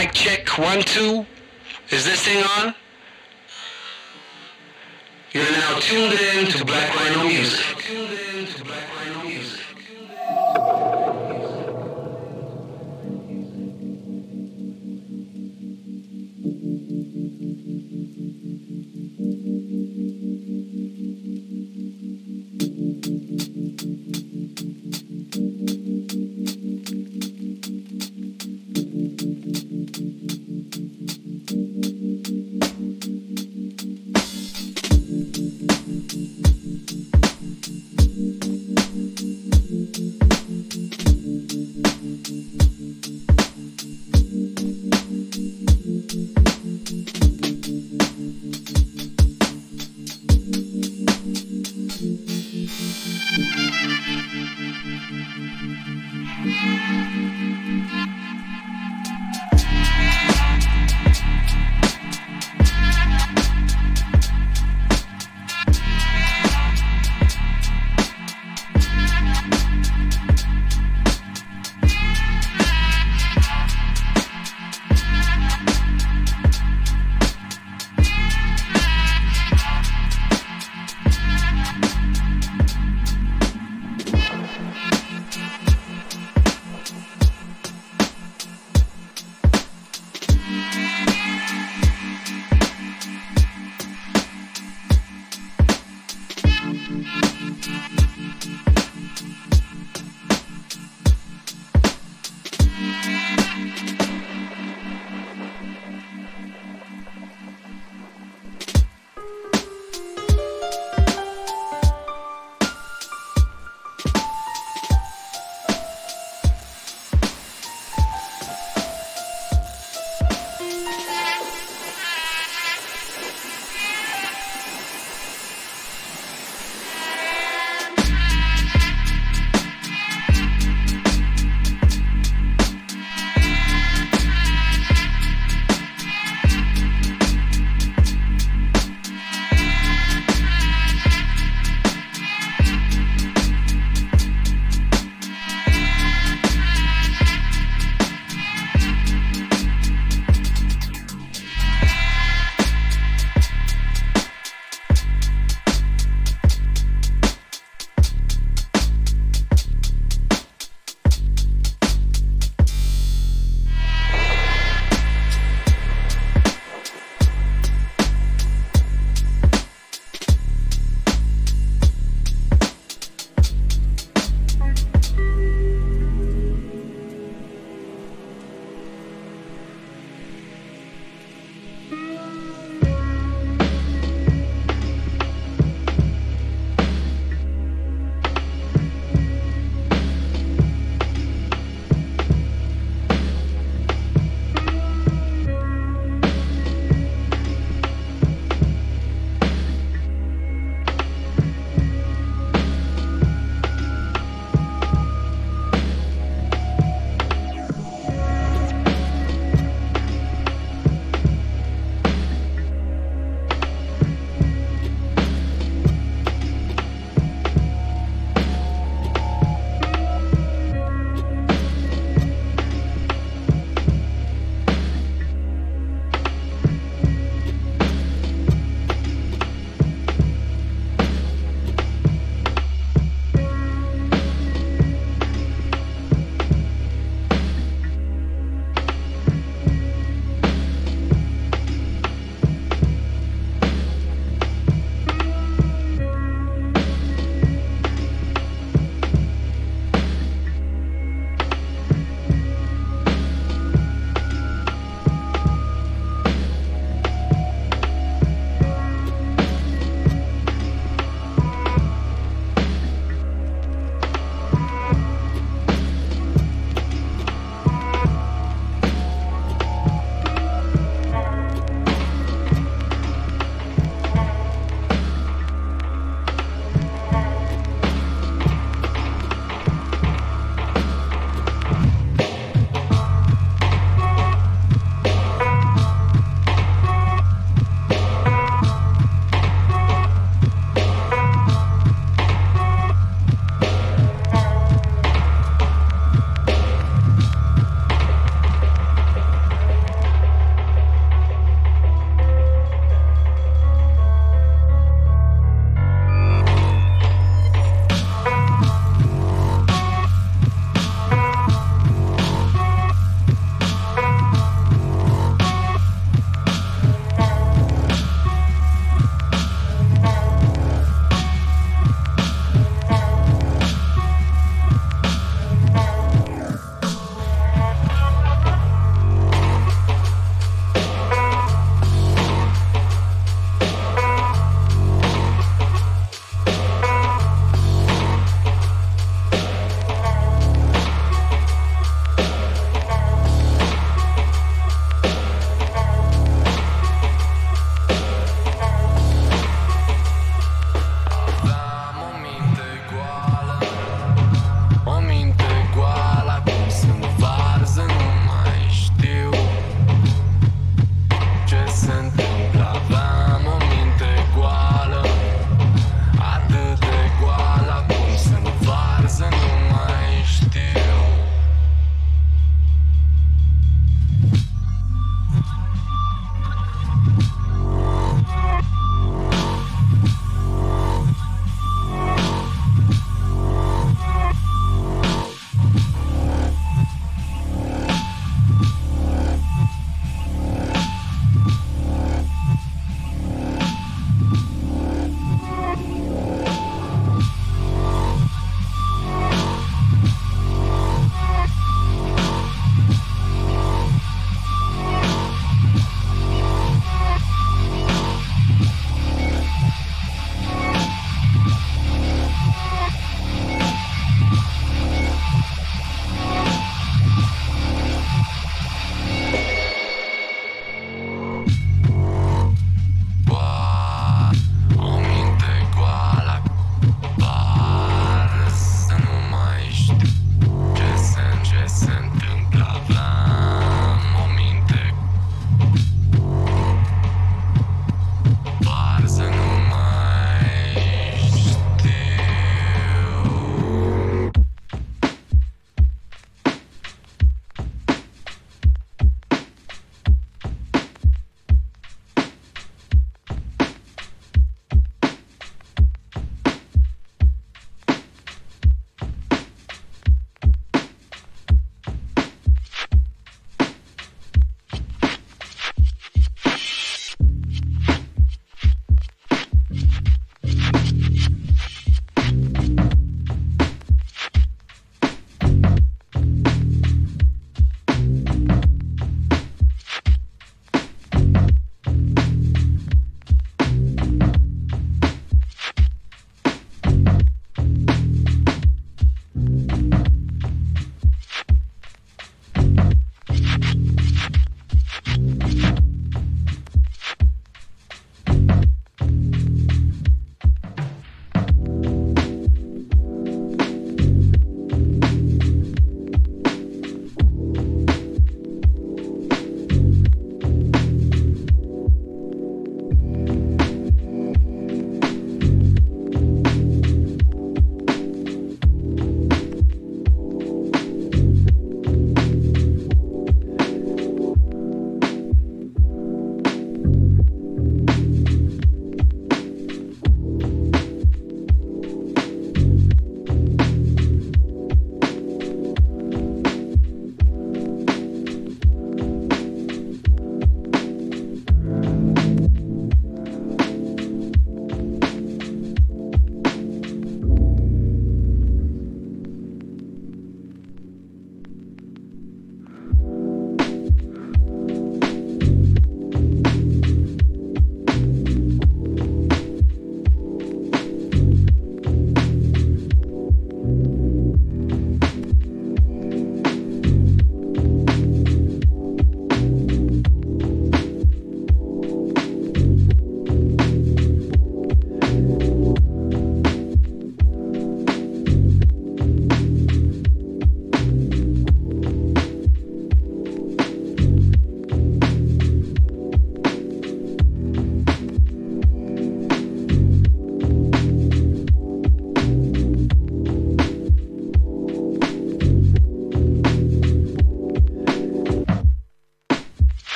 Mic check one two. Is this thing on? You're now tuned in to Black Rhino Music.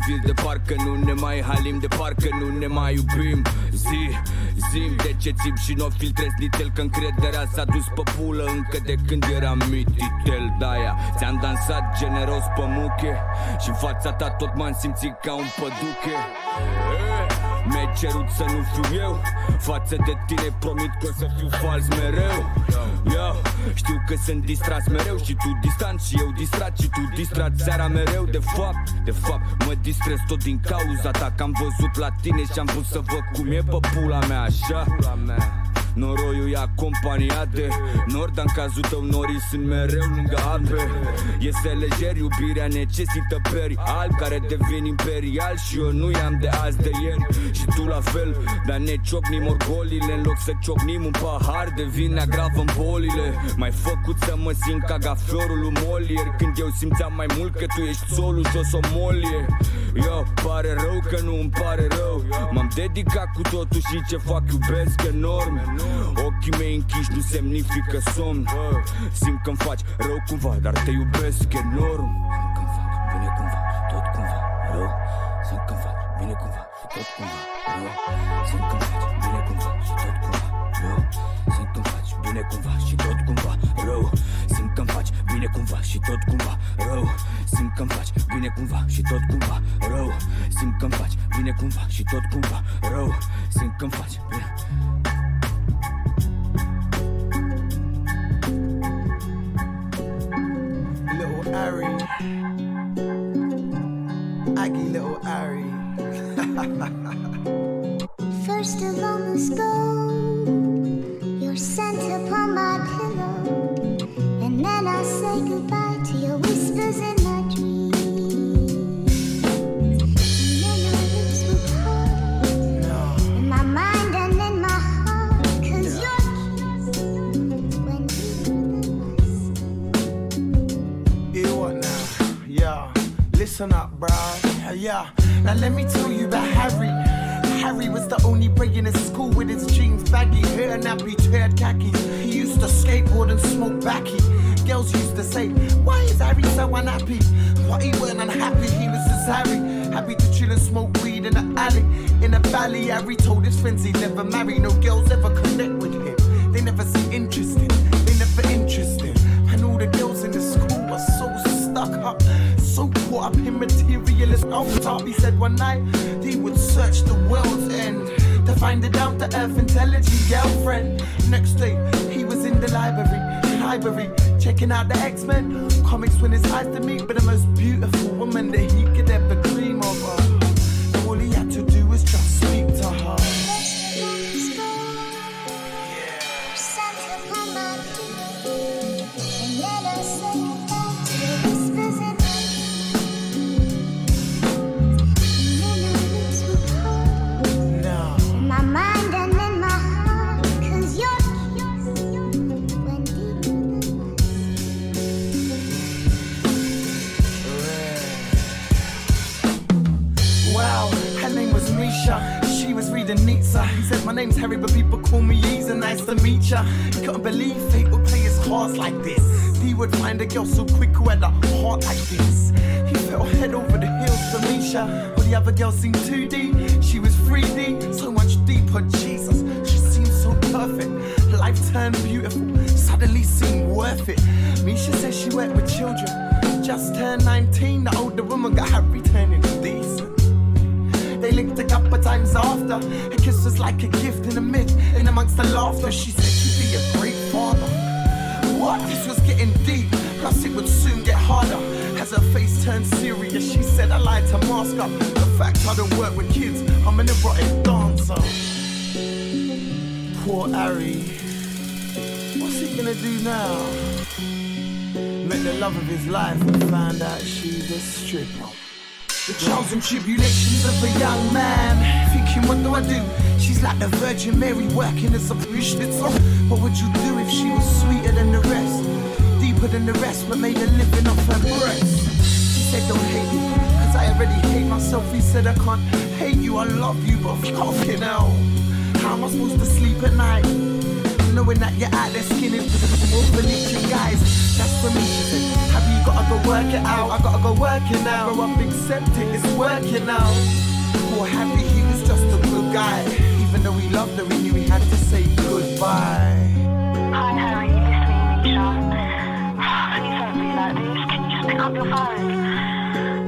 Aruncăm priviri de parcă nu ne mai halim De parcă nu ne mai iubim Zi, zim de ce țip și nu filtrez nițel Că încrederea s-a dus pe pulă încă de când eram mititel. De-aia ți-am dansat generos pe muche și în fața ta tot m-am simțit ca un păduche. Mi-ai cerut să nu fiu eu Față de tine promit că o să fiu fals mereu Yo, știu că sunt distras mereu Și tu distant și eu distrat Și tu distrat. Seara mereu De fapt, de fapt mă distrez tot din cauza ta. Că am văzut la tine și am vrut să văd cum e pe pula mea Așa Noroiul ia compania de nord Dar în cazul tău norii sunt mereu lângă ape Este lejer, iubirea necesită peri. Alb Care devin imperial și eu nu i-am de azi de ieri. Și tu la fel, dar ne ciocnim orgolile În loc să ciocnim un pahar de vin ne agravăm bolile. Mai făcut să mă simt ca gafiorul lui Molier Când eu simțeam mai mult că tu ești solul și o somolie Eu, pare rău că nu îmi pare rău. M-am dedicat cu totul și ce fac iubesc enorm. Ochii mei închiși nu semnifică somn. Simt că-mi faci rău cumva, dar te iubesc enorm. Simt că-mi faci bine cumva și tot cumva rău. Simt că-mi faci bine cumva și tot cumva rău. Simt că-mi faci bine cumva și tot cumva rău. Simt că-mi faci bine cumva și tot cumva rău Simt că-mi faci bine cumva și tot cumva rău Simt că-mi faci bine cumva și tot cumva rău Simt că-mi faci bine cumva și tot cumva rău Simt că-mi faci bine Ari. Aggie little Ari. First of all, must go. Baggy, hair nappy, turd khakis. He used to skateboard and smoke backy. Girls used to say, Why is Harry so unhappy? What he weren't unhappy, he was just Harry. Happy to chill and smoke weed in the alley. In the valley, Harry told his friends he'd never marry. No girls ever connect with him. They never see interesting. They never interesting. And all the girls in the school were so stuck up, so caught up in materialist top. He said one night he would search the world's end to find a down to earth, intelligent girlfriend. Next day he was in the library, library, checking out the X Men comics when it's eyes to meet, but the most beautiful woman that he could ever Nietzsche. He said, My name's Harry, but people call me Easy. Nice to meet ya. He couldn't believe fate would play his cards like this. He would find a girl so quick who had a heart like this. He fell head over the heels for Misha. But the other girl seemed 2D. She was 3D, so much deeper. Jesus, she seemed so perfect. Life turned beautiful, suddenly seemed worth it. Misha says she worked with children. Just turned 19, the older woman got Harry turning decent. They linked a couple times after. Her kiss was like a gift in the mid, in amongst the laughter. She said she'd be a great father. What? This was getting deep, plus it would soon get harder. As her face turned serious, she said I lied to mask up the fact I don't work with kids. I'm an erotic dancer. Poor Harry. What's he gonna do now? Met the love of his life and found out she's a stripper. The trials and tribulations of a young man. Thinking, what do I do? She's like the Virgin Mary working as a schnitzel. What would you do if she was sweeter than the rest? Deeper than the rest, but made a living off her breast. She said, don't hate me, cause I already hate myself. He said, I can't hate you, I love you, but fucking hell. How am I supposed to sleep at night? Knowing that you're out there skinning overleaching guys. That's for me, she said. Gotta go work it out? I gotta go work it now. Bro, I'm accepting, it's working now. Poor Happy, he was just a good guy. Even though we loved her, we knew we had to say goodbye. Hi Harry, it's me, Misha. Please don't be like this. Can you just pick up your phone?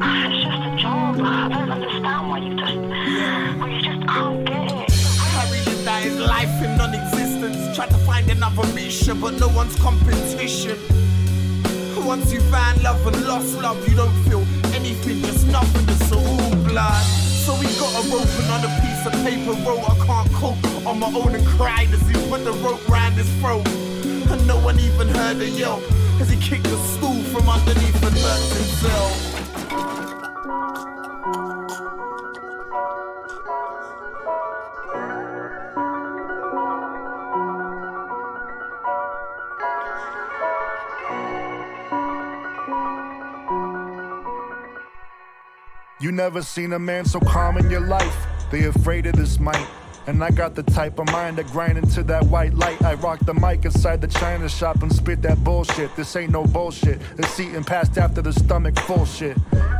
It's just a job. I don't understand why you just, well, you just can't get it. Harry lived out his life in non-existence. Tried to find another Misha, but no one's competition. Once you find love and lost love, you don't feel anything, just nothing, just all blood. So we got a rope and on a piece of paper wrote I can't cope on my own and cried as he put the rope round his throat. And no one even heard a yelp as he kicked the stool from underneath and himself. You never seen a man so calm in your life. They afraid of this might. And I got the type of mind to grind into that white light. I rock the mic inside the china shop and spit that bullshit. This ain't no bullshit. It's eating past after the stomach full shit.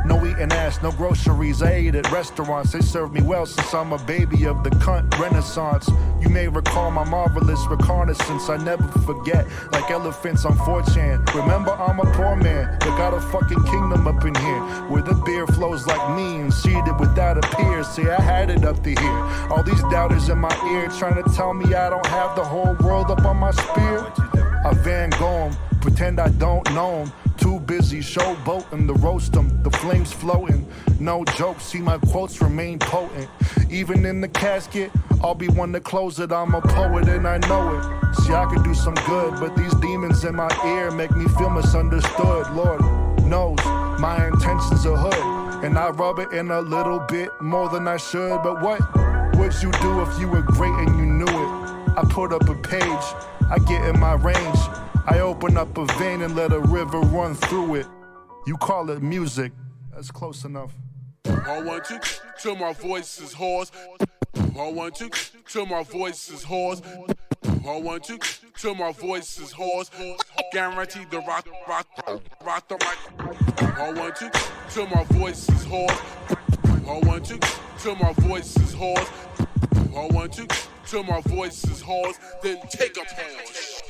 No eating ass, no groceries. I ate at restaurants. They served me well since I'm a baby of the cunt renaissance. You may recall my marvelous reconnaissance. I never forget, like elephants on 4chan. Remember, I'm a poor man, but got a fucking kingdom up in here. Where the beer flows like me and seated without a peer. See, I had it up to here. All these doubters in my ear trying to tell me I don't have the whole world up on my spear. I Van Gogh pretend I don't know 'em. Too busy showboating to roast 'em, the flames floating. No joke, see my quotes remain potent. Even in the casket, I'll be one to close it. I'm a poet and I know it. See, I could do some good, but these demons in my ear make me feel misunderstood. Lord knows my intentions are hood, and I rub it in a little bit more than I should. But what would you do if you were great and you knew it? I put up a page, I get in my range. I open up a vein and let a river run through it. You call it music, that's close enough. I want to till my voice is hoarse. I want to till my voice is hoarse. I want to till my voice is hoarse. Guaranteed the rock, rock, rock the mic. I want to till my voice is hoarse. I want to till my voice is hoarse. I want to till my voice is hoarse. Then take a pause.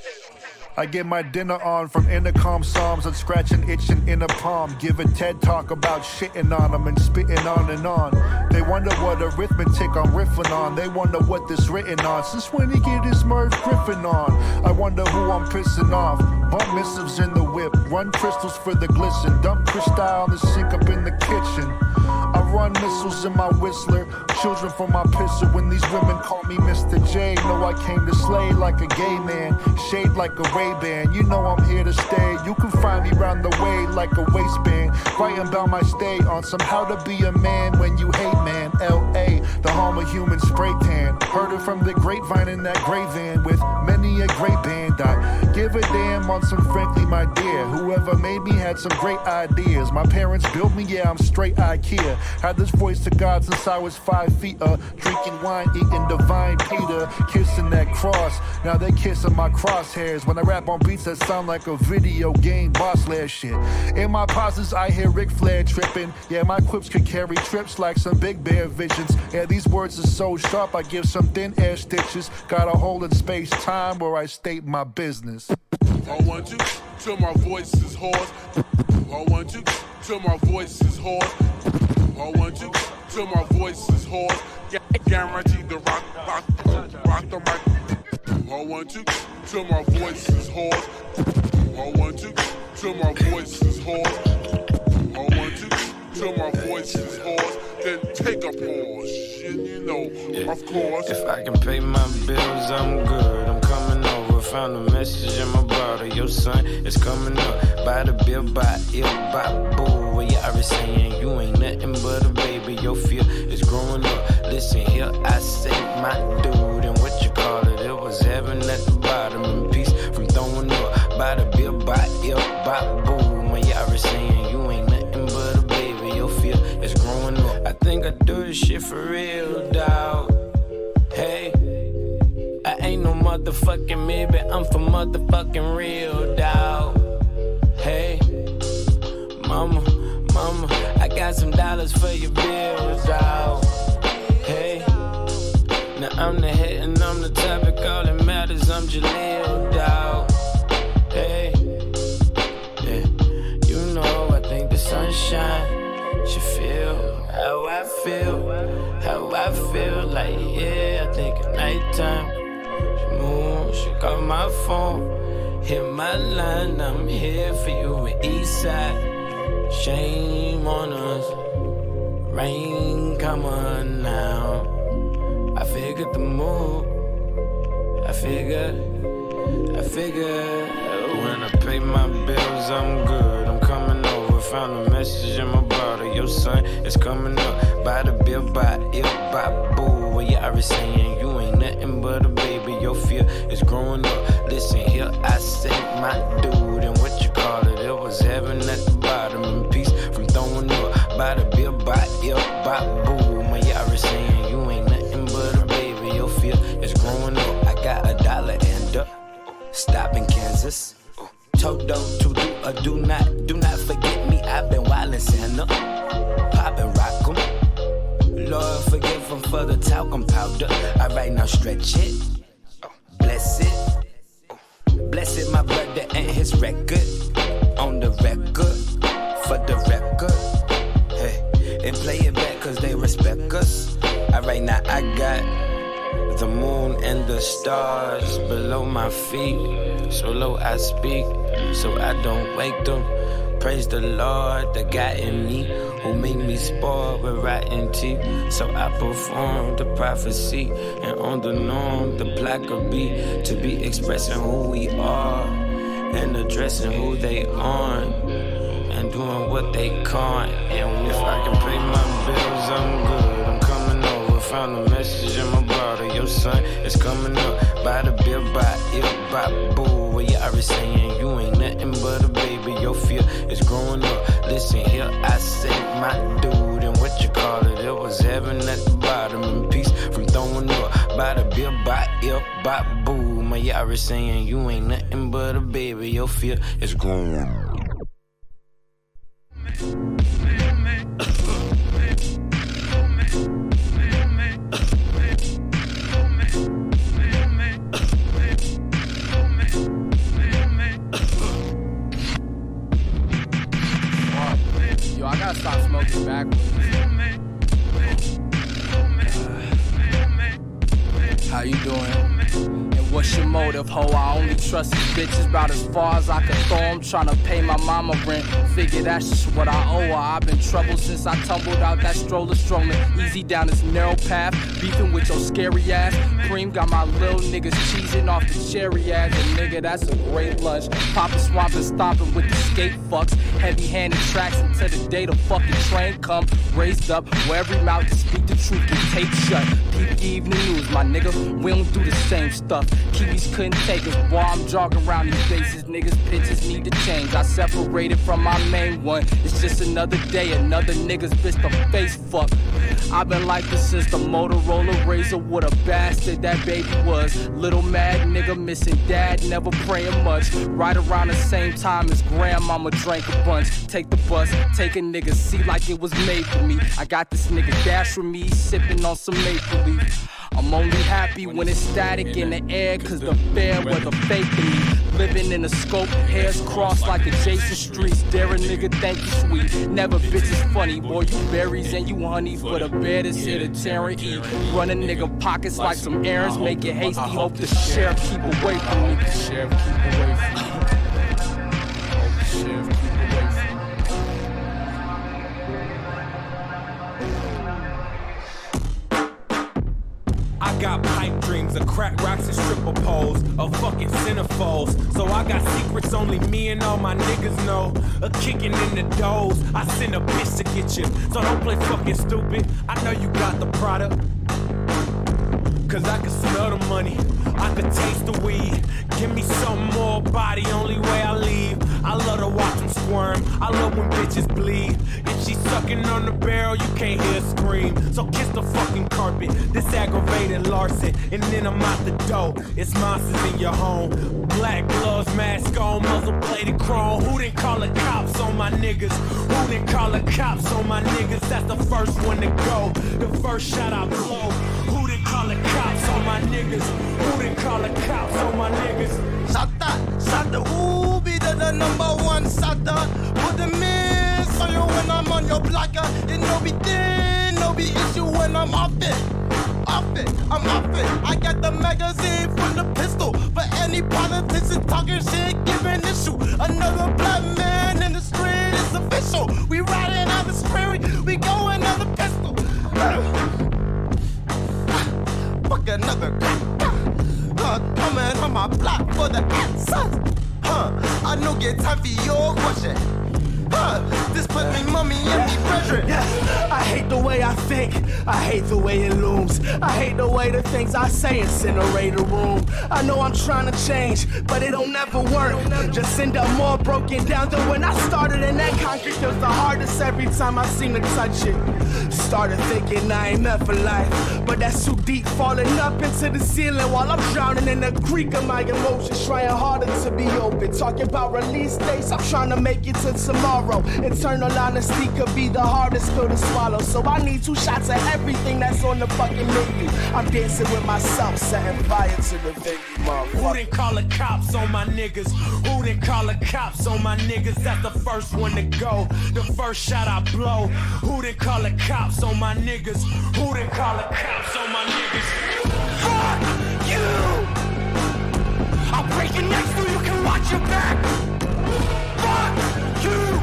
I get my dinner on from intercom psalms and scratching itching in a palm. Give a TED talk about shitting on them and spitting on and on. They wonder what arithmetic I'm riffing on. They wonder what this written on. Since when he get his Merv Griffin on? I wonder who I'm pissing off. Bump missives in the whip. Run crystals for the glisten. Dump crystal on the sink up in the kitchen. Run missiles in my whistler. Children from my pisser. When these women call me Mr. J, know I came to slay like a gay man. Shade like a Ray Ban. You know I'm here to stay. You can find me round the way like a waistband. Writing about my stay on some how to be a man when you hate man. L.A. The home of human spray tan. Heard it from the grapevine in that gray van with many a great band. I give a damn on some frankly, my dear. Whoever made me had some great ideas. My parents built me, yeah, I'm straight IKEA. Had this voice to God since I was five feet. Uh, drinking wine, eating divine Peter, kissing that cross. Now they kissing my crosshairs. When I rap on beats that sound like a video game boss lair shit. In my pauses, I hear Ric Flair tripping. Yeah, my quips could carry trips like some big bear visions. Yeah, these words are so sharp, I give some thin air stitches. Got a hole in space time where I state my business. I want to till my voice is hoarse. I want you till my voice is hoarse. I want you till my voice is hoarse. Guaranteed to rock, rock, rock the mic. I want you till my voice is hoarse. I want you till my voice is hoarse. I want you till my voice is hoarse. Then take a pause. You know, of course. If I can pay my bills, I'm good. I'm. Found a message in my bottle. Your son is coming up. By the bill, by ill, by boo. Well, you already saying you ain't nothing but a baby. Your fear is growing up. Listen here, I say my dude. And what you call it? It was heaven at the bottom. And peace from throwing up. By the bill, by ill, by boo. Well, you already saying you ain't nothing but a baby. Your fear is growing up. I think I do this shit for real, dawg. Ain't no motherfucking maybe, I'm for motherfucking real, dawg. Hey, mama, mama, I got some dollars for your bills, dawg. Hey, now I'm the head and I'm the topic, all that matters, I'm Jaleel, dawg. Hey, yeah, you know I think the sunshine should feel how I feel, how I feel, like yeah, I think at nighttime moon, she call my phone. Hit my line, I'm here for you in Eastside. Shame on us, rain come on now. I figured the move, I figured, I figured. When I pay my bills, I'm good. I'm coming over. Found a message in my bottle. Your son is coming up. By the bill, by ill, by boo. Well, you already saying you ain't nothing but a baby. Fear is growing up. Listen here, I say my dude. And what you call it? It was heaven at the bottom. And peace from throwing up. By the bill, by ill, by boo. You already saying you ain't nothing but a baby. Your fear is growing up. I got a dollar and a stop in Kansas. Toto to do or do not, do not forget me. I've been wildin' Santa, poppin' rock 'em. Lord forgive for the talcum powder. Alright, now stretch it, record on the record for the record. Hey, and play it back 'cause they respect us. Alright, now I got the moon and the stars below my feet. So low I speak, so I don't wake them. Praise the Lord, the God in me who made me spoiled with rotten teeth. So I perform the prophecy, and on the norm, the plaque will be to be expressing who we are and addressing who they are and doing what they can't. And if I can pay my bills, I'm good. I'm coming over. Found a message in my bottle. Your son is coming up. By the bill, by ill, by boo. Well, you already saying you ain't nothing but a baby. Your fear is growing up. Listen here, I say my dude. And what you call it? It was heaven at the bottom. And peace from throwing up. By the bill, by ill, by boo. You saying you ain't nothing but a baby. Your fear is. Yo, I gotta stop smoking backwards. How you doing? And what's your motive, ho? I only trust these bitches about as far as I can throw 'em. Tryna pay my mama rent. Figure that's just what I owe her. I've been troubled since I tumbled out that stroller strolling. Easy down this narrow path. Beefing with your scary ass. Cream got my little niggas cheesing off the cherry ass. And nigga, that's a great lunch. Papa swamp and stomping with the skate fucks. Heavy handed tracks until the day the fucking train come. Raised up where every mouth to speak the truth get taped shut. The evening news, my nigga. We don't do the same stuff. Kiwis couldn't take us. While I'm jogging around these bases, niggas' bitches need to change. I separated from my main one. It's just another day, another nigga's bitch to face fuck. I've been like this since the Motorola Razor. What a bastard that baby was. Little mad nigga missing dad, never praying much. Right around the same time as grandmama drank a bunch. Take the bus, take a nigga seat like it was made for me. I got this nigga dash with me, sipping on some maple leaf. I'm only happy when it's static in the air, cause the fair weather fake to me. Living in a scope, hairs crossed like adjacent streets. Dare a nigga, thank you, sweet. Never bitches funny, boy. You berries and you honey for the bear that's here to tear and eat. Running nigga pockets like some errands, make it hasty. Hope the sheriff keep away from me. The sheriff keep away from me. Got pipe of crack rocks and stripper poles, of fucking centerfolds. So I got secrets only me and all my niggas know. A kicking in the doors, I send a bitch to get you. So don't play fucking stupid. I know you got the product. Cause I can smell the money, I can taste the weed. Give me some more body, only way I leave. I love to watch them squirm, I love when bitches bleed. If she sucking on the barrel, you can't hear a scream. So kiss the fucking carpet, this aggravated Larson. And then I'm out the door, it's monsters in your home. Black gloves, mask on, muzzle plated chrome. Who didn't call the cops on my niggas? Who didn't call the cops on my niggas? That's the first one to go, the first shot I blow. Call the cops on my niggas? Who didn't call the cops on my niggas? Shata, shata, who be the, the number one shata? Put the miss on you when I'm on your blocker. It uh, no be thing, no be issue when I'm off it. Off it, I'm off it. I got the magazine full of pistol. But any politician talking shit, giving issue. Another black man in the street is official. We riding on the street, we going on the pistol. Fuck another uh, coming on my block for the answers. Huh, I no get time for your question. I hate the way it looms. I hate the way the things I say incinerate a room. I know I'm trying to change, but it don't never work. Just end up more broken down than when I started. And that concrete feels the hardest every time I seem to touch it. Started thinking I ain't meant for life, but that's too deep, falling up into the ceiling while I'm drowning in the creek of my emotions, trying harder to be open. Talking about release dates, I'm trying to make it to tomorrow. Internal honesty could be the hardest pill to swallow, so I need two shots of everything that's on the fucking menu. I'm dancing with myself, setting fire to the venue, Who motherfucker. didn't call the cops on my niggas? Who didn't call the cops on my niggas? That's the first one to go. The first shot I blow. Who didn't call the cops on my niggas? Who didn't call the cops on my niggas? Fuck you! I'll break your neck so you can watch your back. Fuck you!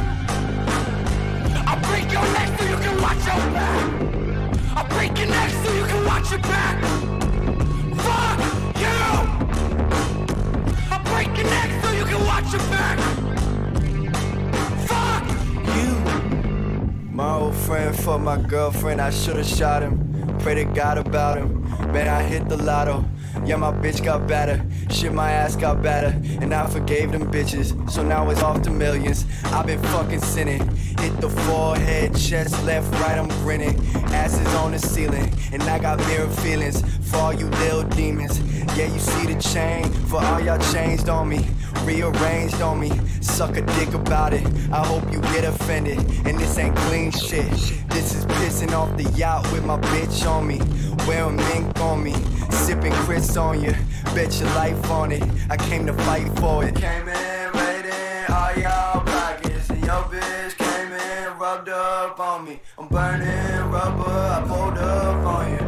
I'll break your neck so you can watch your back. I'll break your neck so you can watch back. Fuck you! I'll break your neck so you can watch back. Fuck you. My old friend fucked my girlfriend, I should've shot him. Pray to God about him. Man, I hit the lotto. Yeah, my bitch got better. Shit, my ass got better. And I forgave them bitches. So now it's off to millions. I've been fucking sinning. Hit the forehead, chest, left, right, I'm grinning. Asses on the ceiling. And I got mirror feelings for all you little demons. Yeah, you see the chain for all y'all changed on me. Rearranged on me. Suck a dick about it. I hope you get offended. And this ain't clean shit. This is pissing off the yacht with my bitch on me. Wearing mink on me. Sipping Chris on you. Bet your life on it. I came to fight for it. Came in, raiding all y'all pockets. And your bitch came in, rubbed up on me. I'm burning rubber, I pulled up on you.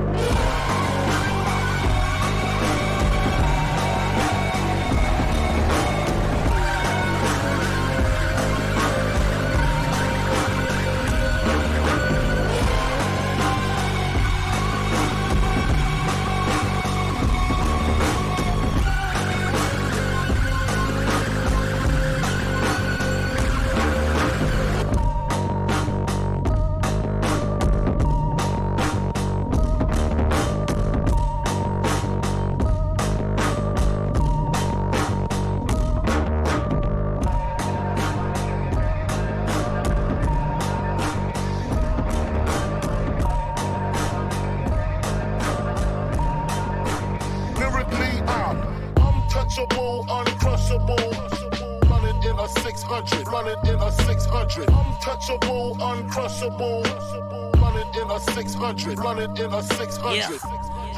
Uncrushable. Running in a 600, running in a 600.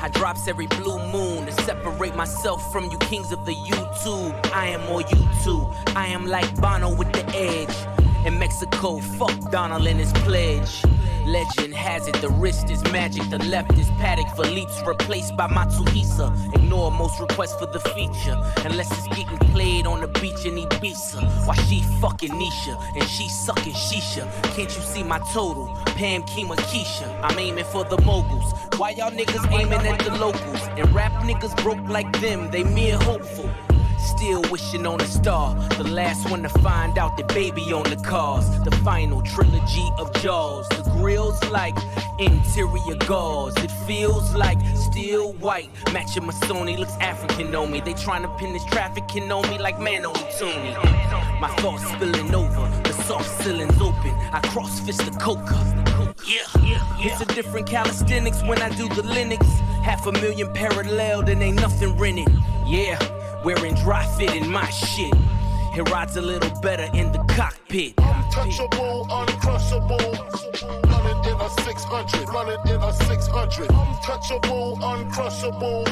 I drops every blue moon to separate myself from you kings of the YouTube. I am more YouTube. I am like Bono with the edge. In Mexico, fuck Donald and his pledge. Legend has it, the wrist is magic, the left is paddock for leaps replaced by Matsuhisa. Ignore most requests for the feature, unless it's getting played on the beach in Ibiza. While she fucking Nisha and she sucking Shisha. Can't you see my total? Pam, Kima, Keisha. I'm aiming for the moguls. Why y'all niggas aiming at the locals? And rap niggas broke like them, they mere hopeful. Still wishing on a star. The last one to find out the baby on the cars. The final trilogy of Jaws. The grill's like interior gauze. It feels like steel white. Matching my Sony looks African on me. They trying to pin this trafficking on me like man on Tony. My thoughts spilling over. The soft ceilings open. I cross fist the coca. Yeah, yeah, yeah. it's a different calisthenics when I do the Linux. Half a million parallel, then ain't nothing rented. Yeah. Wearing dry fit in my shit. It rides a little better in the cockpit. Untouchable, uncrushable. Running in a 600, running in a 600. Untouchable, uncrushable.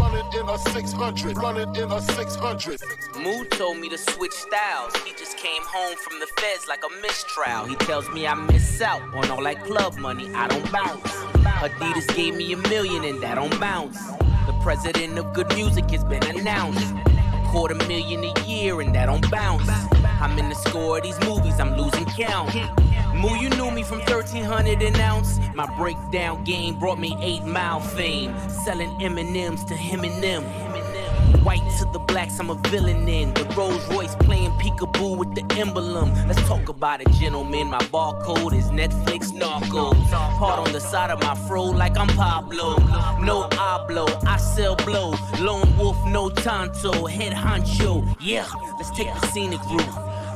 Running in a 600, running in a 600. Mood told me to switch styles. He just came home from the feds like a mistrial. He tells me I miss out on all that club money. I don't bounce. Adidas gave me a million and that don't bounce. The president of good music has been announced. Quarter million a year and that don't bounce. I'm in the score of these movies, I'm losing count. Moo, you knew me from 1300 an ounce. My breakdown game brought me 8 mile fame. Selling M&M's to him and them. White to the blacks, I'm a villain in. The Rolls Royce playing peekaboo with the emblem. Let's talk about it, gentlemen. My barcode is Netflix Narcos. Part on the side of my fro like I'm Pablo. No hablo, I sell blow. Lone wolf, no tanto. Head honcho. Yeah, let's take the scenic route.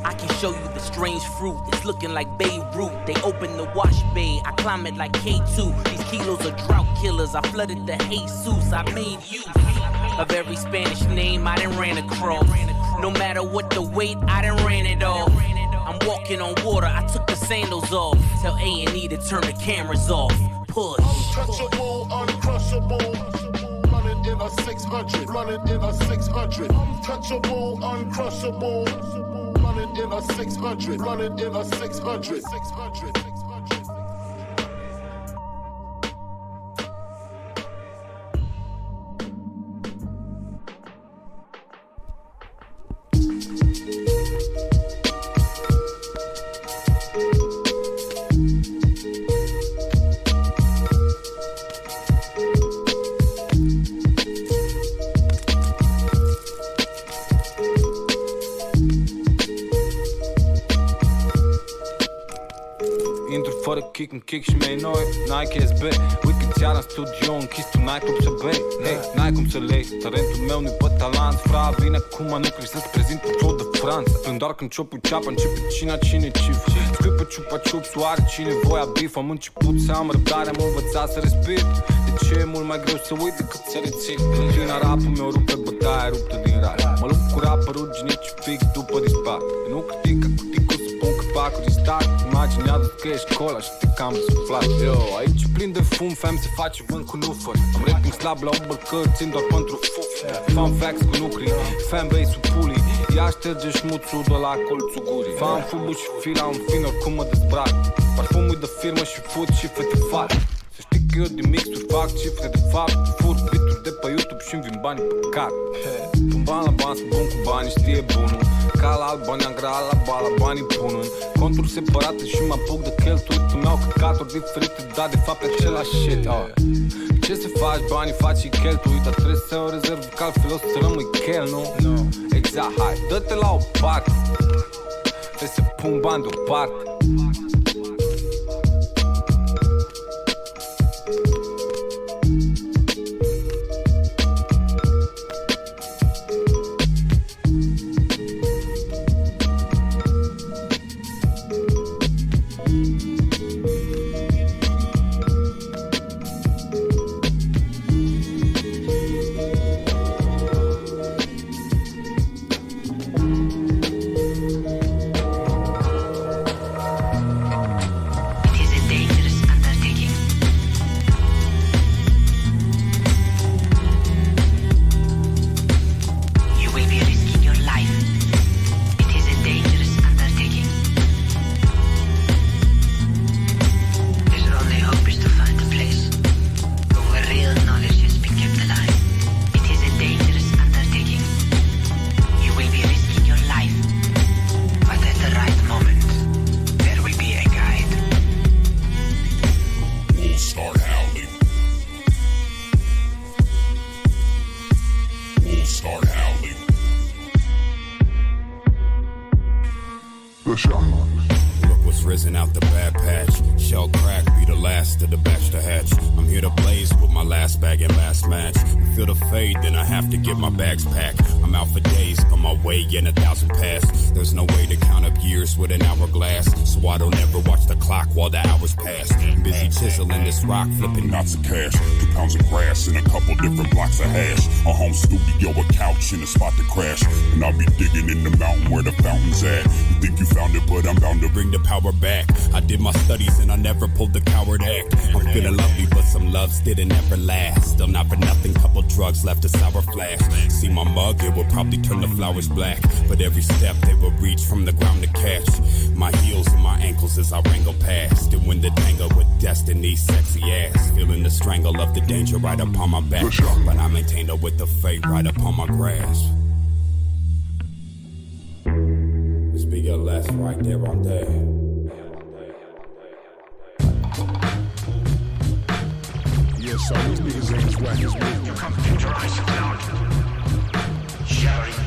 I can show you the strange fruit. It's looking like Beirut. They open the wash bay. I climb it like K2. These kilos are drought killers. I flooded the Jesus. I made use of every Spanish name I done ran across. No matter what the weight, I done ran it off. I'm walking on water. I took the sandals off. Tell A and E to turn the cameras off. Push. Untouchable, uncrushable. Running in a 600, running in a 600. Untouchable, uncrushable. Running in a 600, running in a 600. 600. Kick, în kick și mei noi Nike SB Weekend seara în studio închis tu n-ai cum să bei Hey, n-ai cum să lei Talentul meu nu-i pe talent. Fra, vine acum, nu crezi să-ți prezint pe Tour de Franța Când doar când ciopul ceapă începe cina cine cif Scui pe ciupa ciup, soare cine voia bif Am început să am răbdare, am învățat să respir De ce e mult mai greu să uit decât să rețin? Când din rapul meu rupe bătaia ruptă din rar. Mă lupt cu rapărul genici fix după dispar Nu critică cu ticul să pun capacul din start Imaginează că ești cola și te cam suflat. Yo, aici plin de fum, fam se face vânt cu nufări Am rating slab la ubăcări, țin doar pentru fuf Fan facts cu nucri, fanbase-ul puli Ia șterge șmuțul de la colțul gurii. Fan fubu și fila în fin, oricum mă dezbrac. Parfumul de firmă și fut și fete fat Să știi că eu din mixuri fac cifre de fapt. Fur bituri de pe YouTube și-mi vin banii pe card Pun bani la bani, sunt bun cu bani, știe bunul Ca la alba neagră, la bala, banii pun în Conturi separate și mă apuc de cheltuit Îmi iau căcaturi diferite, dar de fapt e același shit oh. Ce să faci, banii faci și cheltui Dar trebuie să o rezerv, că altfel o să rămâi chel, nu? No. Exact, hai, dă-te la o parte Trebuie să pun bani deoparte get my bags packed. I'm out for days, my way in a thousand past. There's no way to count up years with an hourglass. So I don't ever watch the clock while the hours pass. Busy chiseling this rock, flipping Lots of cash, two pounds of grass, and a couple different blocks of hash. A home studio, a couch, and a spot to crash. And I'll be digging in the mountain where the fountain's at. You think you found it, but I'm bound to bring the power back. I did my studies and I never pulled the coward act. I'm feeling lovely, but some loves didn't ever last. Still not for nothing, couple drugs left a sour flash. See my mug, it will probably turn the flowers black. But every step they will reach from the ground to catch. My heels and my ankles as I wrangle past. And when the tango with destiny, sexy ass. Feeling the strangle of the danger right upon my back. But I maintain her with the fate right upon my grasp. This be your last right there on there. Yeah, so these niggas ain't as whack as me. You computerized sound. Shall kiss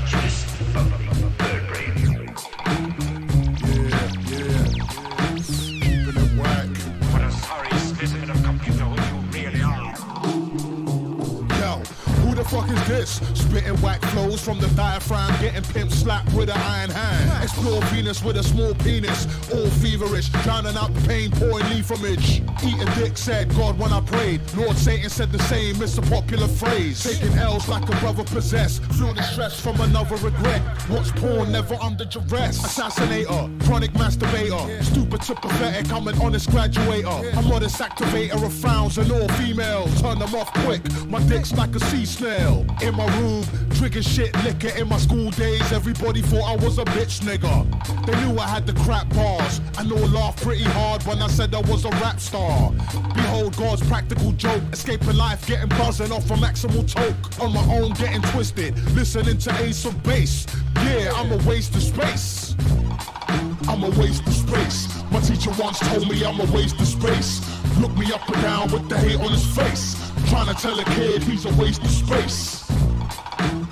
fuck is this? Spitting whack flows from the diaphragm, getting pimp slapped with an iron hand. Explore Venus with a small penis, all feverish, drowning out the pain, pouring leaf image. Eat a dick, said God when I prayed. Lord Satan said the same, it's a popular phrase. Taking L's like a brother possessed, the stress from another regret. What's porn, never under duress. Assassinator, chronic masturbator, stupid to pathetic, I'm an honest graduator. I'm honest activator of frowns and all females. Turn them off quick, my dick's like a sea snail. In my room, drinking shit liquor in my school days. Everybody thought I was a bitch nigga. They knew I had the crap bars. I know laughed pretty hard when I said I was a rap star. Behold God's practical joke. Escaping life, getting buzzing off a maximal toke. On my own, getting twisted. Listening to Ace of Base. Yeah, I'm a waste of space. I'm a waste of space. My teacher once told me I'm a waste of space. Look me up and down with the hate on his face. Trying to tell a kid he's a waste of space.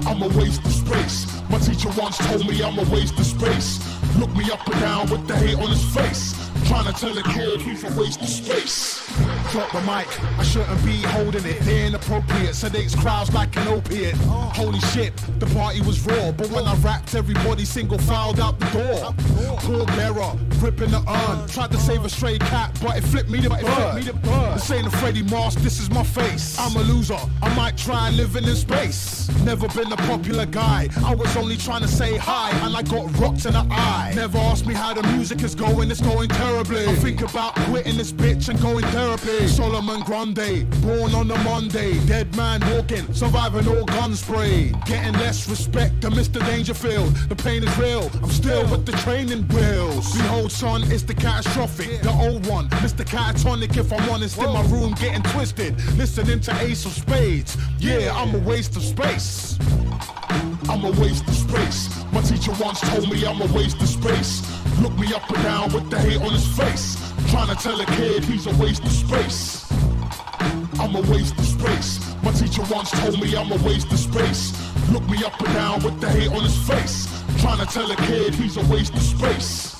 I'm a waste of space. My teacher once told me I'm a waste of space. Look me up and down with the hate on his face. Trying to tell a kid he's a waste of space. Drop the mic, I shouldn't be holding it. They're inappropriate, sedates crowds like an opiate. Holy shit, the party was raw, but when I rapped, everybody single filed out the door. Poor bearer, ripping the urn. Tried to save a stray cat, but it flipped me the bird. This ain't a Freddy Mars, this is my face. I'm a loser, I might try living in space. Never been a popular guy, I was only trying to say hi, and I got rocked in the eye. Never asked me how the music is going, it's going terribly. I think about quitting this bitch and going therapy. Solomon Grundy, born on a Monday, dead man walking, surviving all gun spray. Getting less respect than Mr. Dangerfield. The pain is real, I'm still with the training wheels. Behold, son, it's the catastrophic, the old one. Mr. Catatonic, if I'm honest, in my room getting twisted. Listening to Ace of Spades. Yeah, I'm a waste of space. I'm a waste of space. My teacher once told me I'm a waste of space. Look me up and down with the hate on his face. Trying to tell a kid he's a waste of space. I'm a waste of space. My teacher once told me I'm a waste of space. Look me up and down with the hate on his face. Trying to tell a kid he's a waste of space.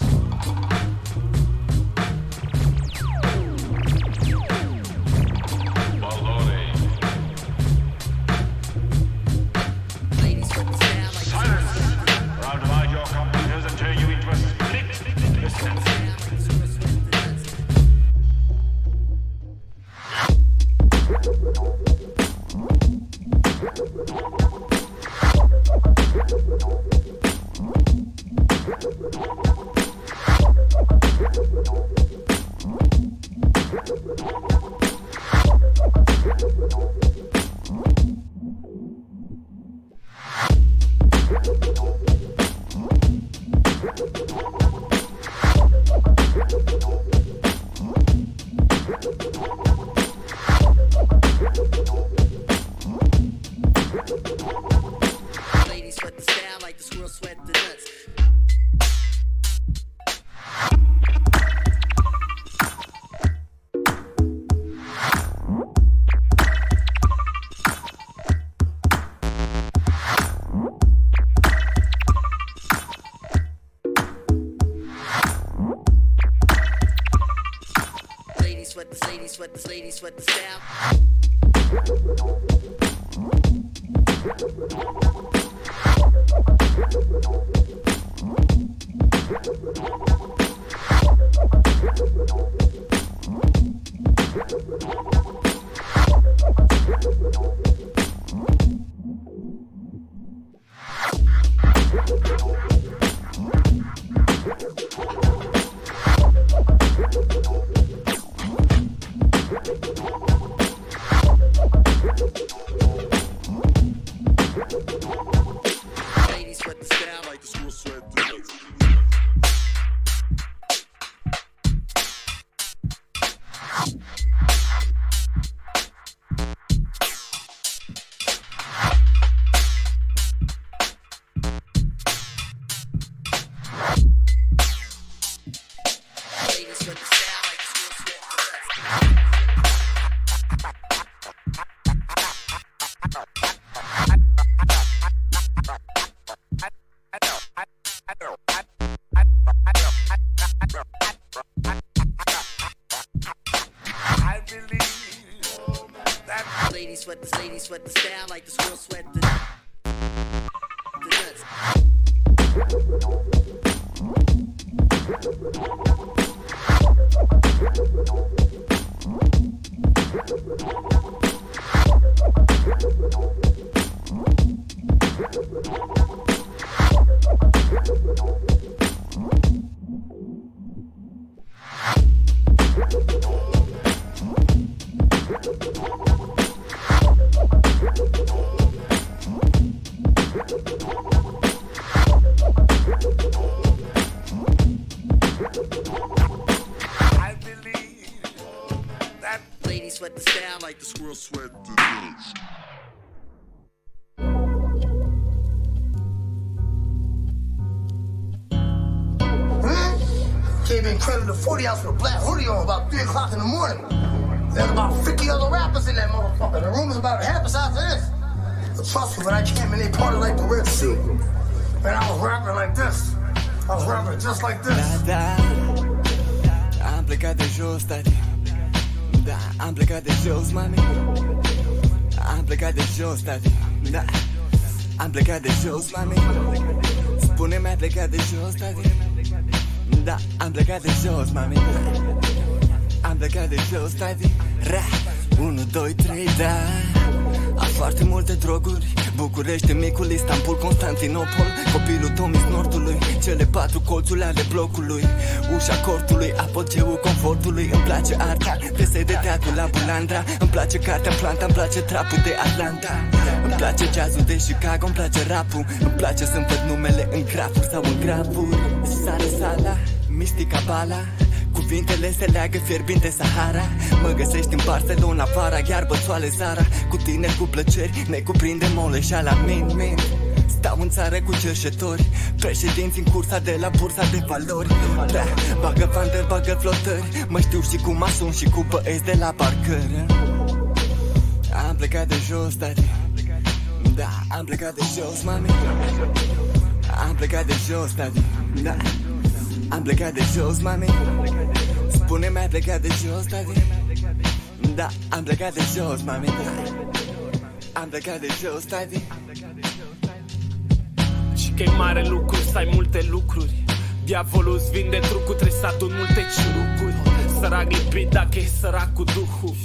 Like the squirrel sweat the place cartea Planta, îmi place trapul de Atlanta. Îmi place jazzul de Chicago, îmi place rapul. Îmi place să-mi văd numele în grafuri sau în grafuri Sara Sala, Mistica Bala. Cuvintele se leagă fierbinte Sahara. Mă găsești în Barcelona vara Iar bățoale Zara. Cu tine cu plăceri Ne cuprinde moleșala. Min min. Stau în țară cu cerșetori. Președinți în cursa de la bursa de valori. Da, Bagă vandări, bagă flotări. Mă știu și cum asum și cu băieți de la parcări. Am plecat de jos, tati. Da, am plecat de jos, mami. Am plecat de jos, tati. Da, am plecat de jos, mami. Spune-mi, ai plecat de jos, tati? Da, am plecat de jos, mami. Da, am plecat de jos, tati. Și că e mare lucru să ai multe lucruri. Diavolul îți vinde trucul, trebuie să adun multe ciurucuri. Sărac lipit dacă e sărac cu duhul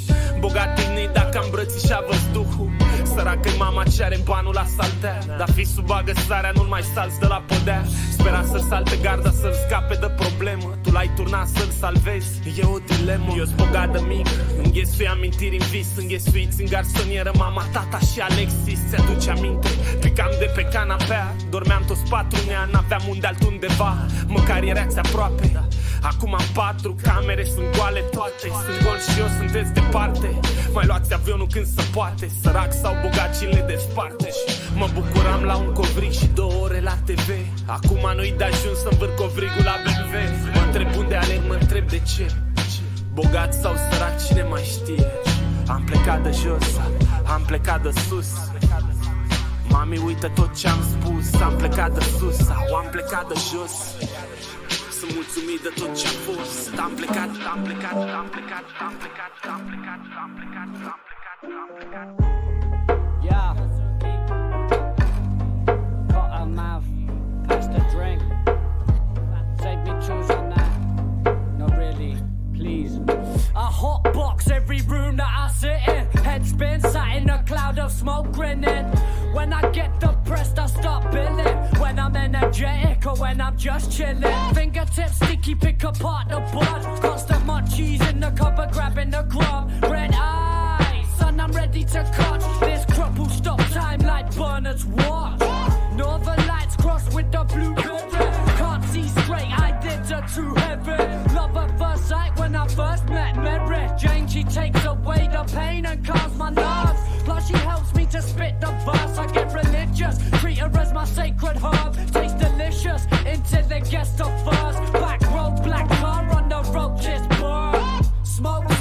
Bogat din dacă am îmbrățișa văzduhul. Săracă e mama ce are banul la saltea. Dar fi sub bagă sarea, nu-l mai salți de la podea. Spera să salte garda, să-l scape de problemă. Tu l-ai turnat să-l salvezi, e o dilemă. Eu-s bogat de mic, înghesui amintiri în vis Înghesuiți în garsonieră mama, tata și Alexis. Ți-aduce aminte, picam de pe canapea. Dormeam toți patru nea, n-aveam unde altundeva. Măcar erați aproape Acum am patru camere, sunt goale toate Sunt gol și eu, sunteți departe. Mai luați avionul când se poate Sărac sau bogat și le desparte Și Mă bucuram la un covrig și două ore la TV Acum nu-i de ajuns să învârt covrigul la BMW Mă întreb unde alerg, mă întreb de ce. Bogat sau sărac, cine mai știe? Am plecat de jos, am plecat de sus. Mami, uită tot ce am spus Am plecat de sus sau am plecat de jos. sunt mulțumit de tot ce-am fost Am plecat, am plecat, am plecat, am plecat, am plecat, am plecat, am plecat, am plecat Yeah. Got a mouth, pass the drink. Save me choose on. Not really, please. A hot box every room that I sit in. Head spin, sat in a cloud of smoke grinning. When I get depressed, I stop billing. When I'm energetic or when I'm just chilling. Fingertips sticky, pick apart the bud. Constant munchies in the cupboard, grabbing the grub. Red eyes, son, I'm ready to cut. This crop will stop time like Bernard's watch. Northern lights cross with the blue her to heaven. Love at first sight when I first met Mary. Jane, she takes away the pain and calms my nerves. Plus, she helps me to spit the verse. I get religious, treat her as my sacred herb. Tastes delicious until it gets to first. Back road, black car on the road, just burn. Smoke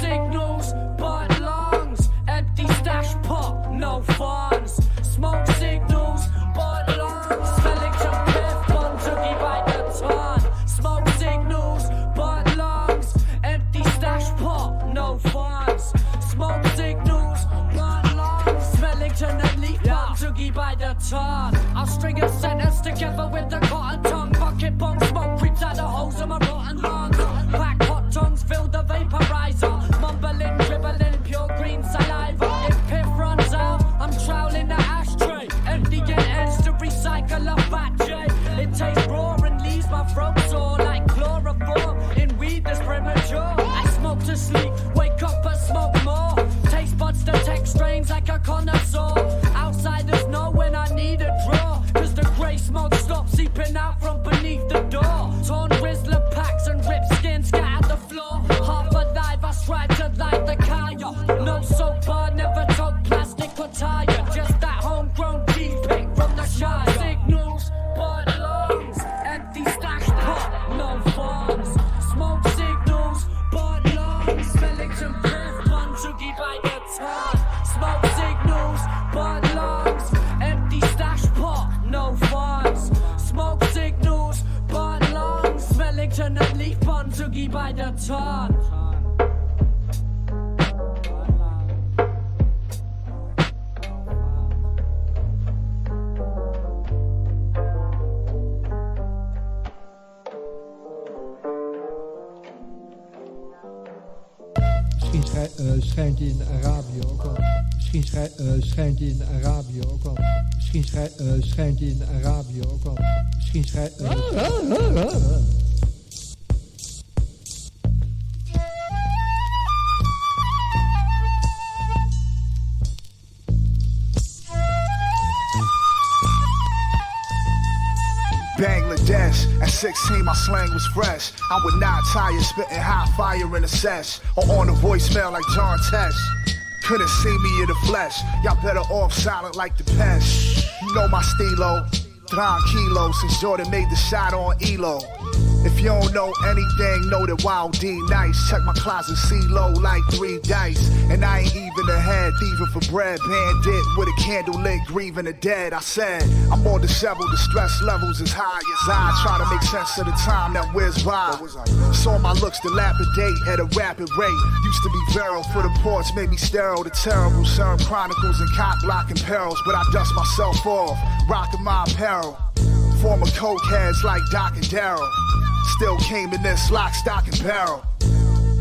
together with the cotton tongue. Bucket bomb schijnt hij in Arabië ook al. Misschien schij- eh, schijnt hij in Arabië ook al. Misschien schijnt. Eh, ah, ah, ah, Bangladesh. At 16, my slang was fresh. I would not tire, spitting hot fire in a sesh. Or on the voicemail like John Tesh. Couldn't see me in the flesh. Y'all better off silent like the pest. You know my stilo. Tranquilo, since Jordan made the shot on Ehlo. If you don't know anything, know that Wild D nice. Check my closet, see low like three dice. And I ain't even ahead, thieving for bread. Bandit with a candle lit, grieving the dead. I said, I'm more disheveled, the stress levels as high as I try to make sense of the time that whizzed by. Saw my looks dilapidate at a rapid rate. Used to be virile for the ports, made me sterile. The terrible CERN chronicles and cock blocking perils. But I dust myself off, rocking my apparel. Former coke heads like Doc and Daryl. Still came in this lock, stock, and barrel.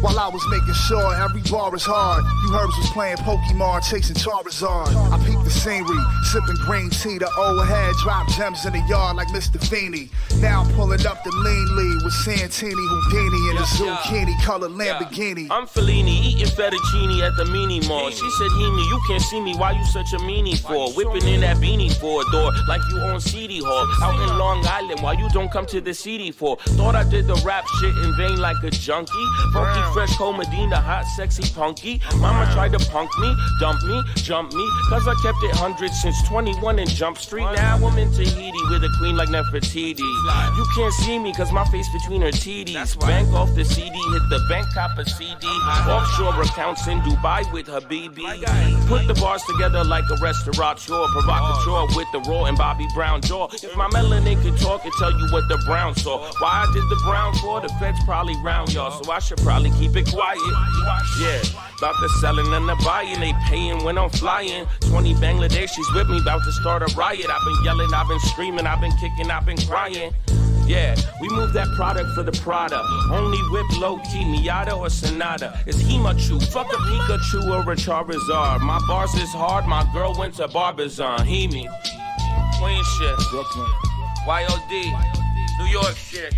While I was making sure every bar is hard, you herbs was playing Pokemon, chasing Charizard. I peeped the scenery, sipping green tea. The old head dropped gems in the yard like Mr. Feeney. Now I'm pulling up the lean lead with Santini, Houdini, and a Yeah, yeah. zucchini colored Lamborghini. I'm Fellini, eating fettuccine at the mini mall. She said, Heemy, you can't see me. Why you such a meanie for? Whipping in that beanie for a door like you on CD Hall. Out in Long Island, why you don't come to the CD for? Thought I did the rap shit in vain like a junkie. Funky Fresh Cole Medina, hot, sexy, punky. Mama tried to punk me, dump me, jump me. Cause I kept it 100 since 21 in Jump Street. Now I'm in Tahiti with a queen like Nefertiti. You can't see me cause my face between her titties. Bank off the CD, hit the bank, cop a CD. Offshore accounts in Dubai with Habibi. Put the bars together like a restaurateur. Provocateur with the raw and Bobby Brown jaw. If my melanin could talk and tell you what the brown saw. Why I did the brown for, the feds probably round y'all. So I should probably keep it quiet. Yeah, about the selling and the buying. They paying when I'm flying. 20 Bangladeshis with me, about to start a riot. I've been yelling, I've been screaming, I've been kicking, I've been crying. Yeah, we move that product for the Prada. Only whip low key, Miata or Sonata. It's Himachu, fuck a Pikachu or a Charizard. My bars is hard, my girl went to Barbizon. Hemi, Queen shit, Brooklyn, YOD, New York shit.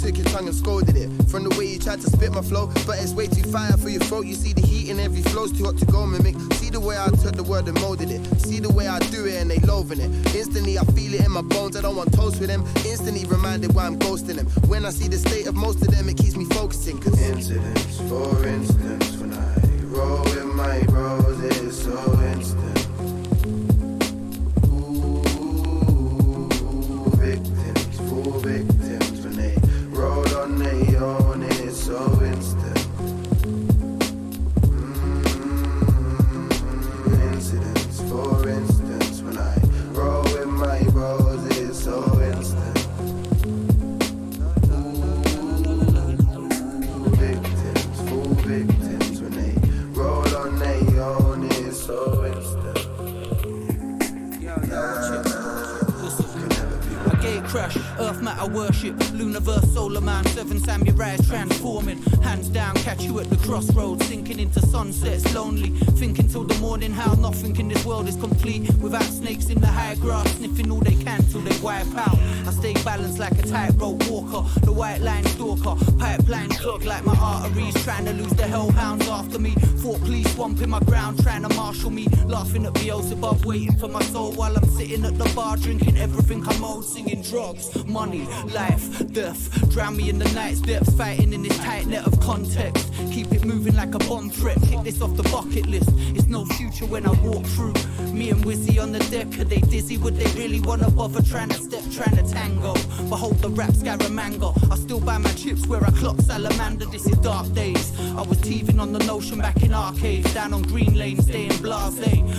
Took your tongue and scolded it. From the way you tried to spit my flow, but it's way too fire for your throat. You see the heat in every flow's too hot to go mimic. See the way I took the word and molded it. See the way I do it and they loathing it. Instantly I feel it in my bones. I don't want toast with them. Instantly reminded why I'm ghosting them. When I see the state of most of them, it keeps earth matter worship, Luniverse, solar man, seven samurais transforming. Hands down, catch you at the crossroads, sinking into sunsets, lonely. Thinking till the morning how nothing in this world is complete without snakes in the high grass, sniffing all they can till they wipe out. I stay balanced like a tightrope walker, the white line stalker, pipeline clog like my arteries, trying to lose the hellhounds after me. Fort police swamping my ground, trying to marshal me, laughing at Beelzebub, waiting for my soul while I'm sitting at the bar, drinking everything I'm owed, singing drugs, money, life, death. Drown me in the night's depths, fighting in this tight net of context. Keep it moving like a bomb threat, kick this off the bucket list. It's no future when I walk through. Me and Wizzy on the deck, are they dizzy? Would they really wanna bother trying to step, trying to tango? Behold the rap Scaramanga. I still buy my chips where I clock salamander. This is dark days. I was teething on the notion back in arcades, down on Green Lane, staying blase.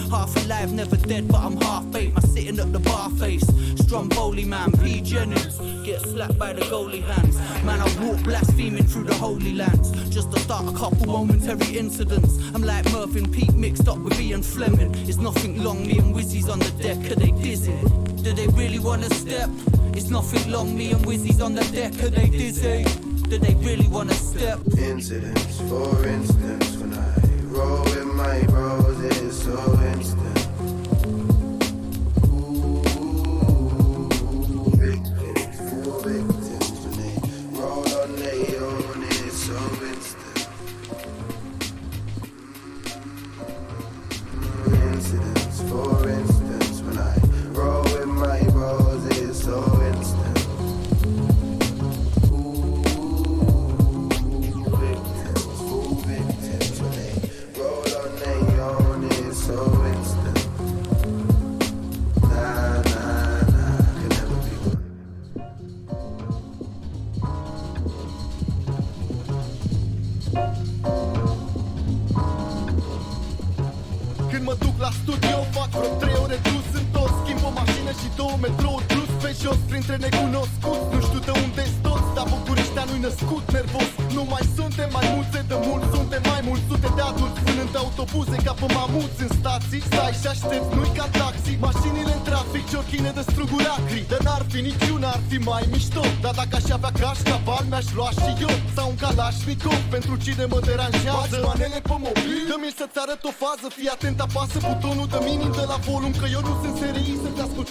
Half alive, never dead, but I'm half baked. My sitting at the bar, face. Stromboli man, P. Jennings. Get slapped by the goalie hands. Man, I walk blaspheming through the holy lands. Just to start a couple momentary incidents. I'm like Mervyn Peake mixed up with Ian Fleming. It's nothing long, me and Wizzy's on the deck, are they dizzy? Do they really wanna step? It's nothing long, me and Wizzy's on the deck, are they dizzy? Do they really wanna step? Incidents, for instance, when I roll with my bros, it's so instant. Stații Stai și aștepți, nu-i ca taxi. Mașinile în trafic, ciorchine de struguri acri. Dar n-ar fi niciuna, ar fi mai mișto. Dar dacă aș avea cașcaval, mi-aș lua și eu. Sau un calașnicov pentru cine mă deranjează. Bați manele pe mobil, dă-mi să-ți arăt o fază. Fii atent, apasă butonul de minim de la volum Că eu nu sunt serii. Să-ți ascult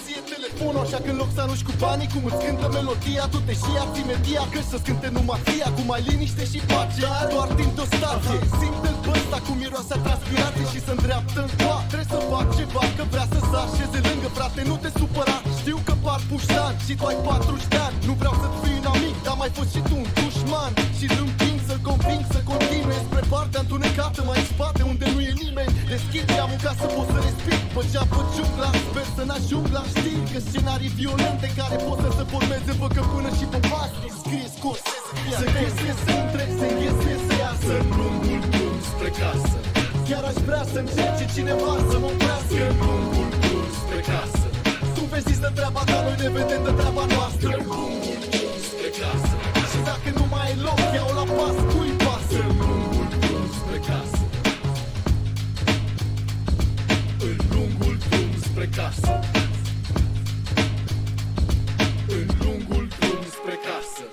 ție telefonul Așa că în loc să arunci cu banii, cum îți cântă melodia Tu te și ia media, că să-ți cânte numai tia Cu mai liniște și pace, doar timp de o stație Simte-l pe ăsta cu miroase a transpirație și să îndreaptă în coa Trebuie să fac ceva, că vrea să se așeze lângă frate Nu te supăra, știu că par puștan și tu ai 40 de ani. Nu vreau să-ți fii un amic, dar mai fost și tu un dușman. Și îl împing să-l conving să continue Spre partea întunecată mai în spate unde nu e nimeni. Deschid geamul ca să pot să respir. Pe geapă jungla, sper să n-ajung la știri Că scenarii violente care pot să se formeze Vă că până și pe pasti scrie scorsese. Să chestie să intre, să înghestie să iasă. În lungul drum spre casă. Chiar aș vrea să încerce cineva să mă oprească. În lungul drum spre casă. Tu vezi de treaba ta, noi ne vedem de treaba noastră. În lungul dacă nu mai e loc, iau la pas, cui pasă. În lungul drum spre casă. În lungul drum spre casă. În lungul drum spre casă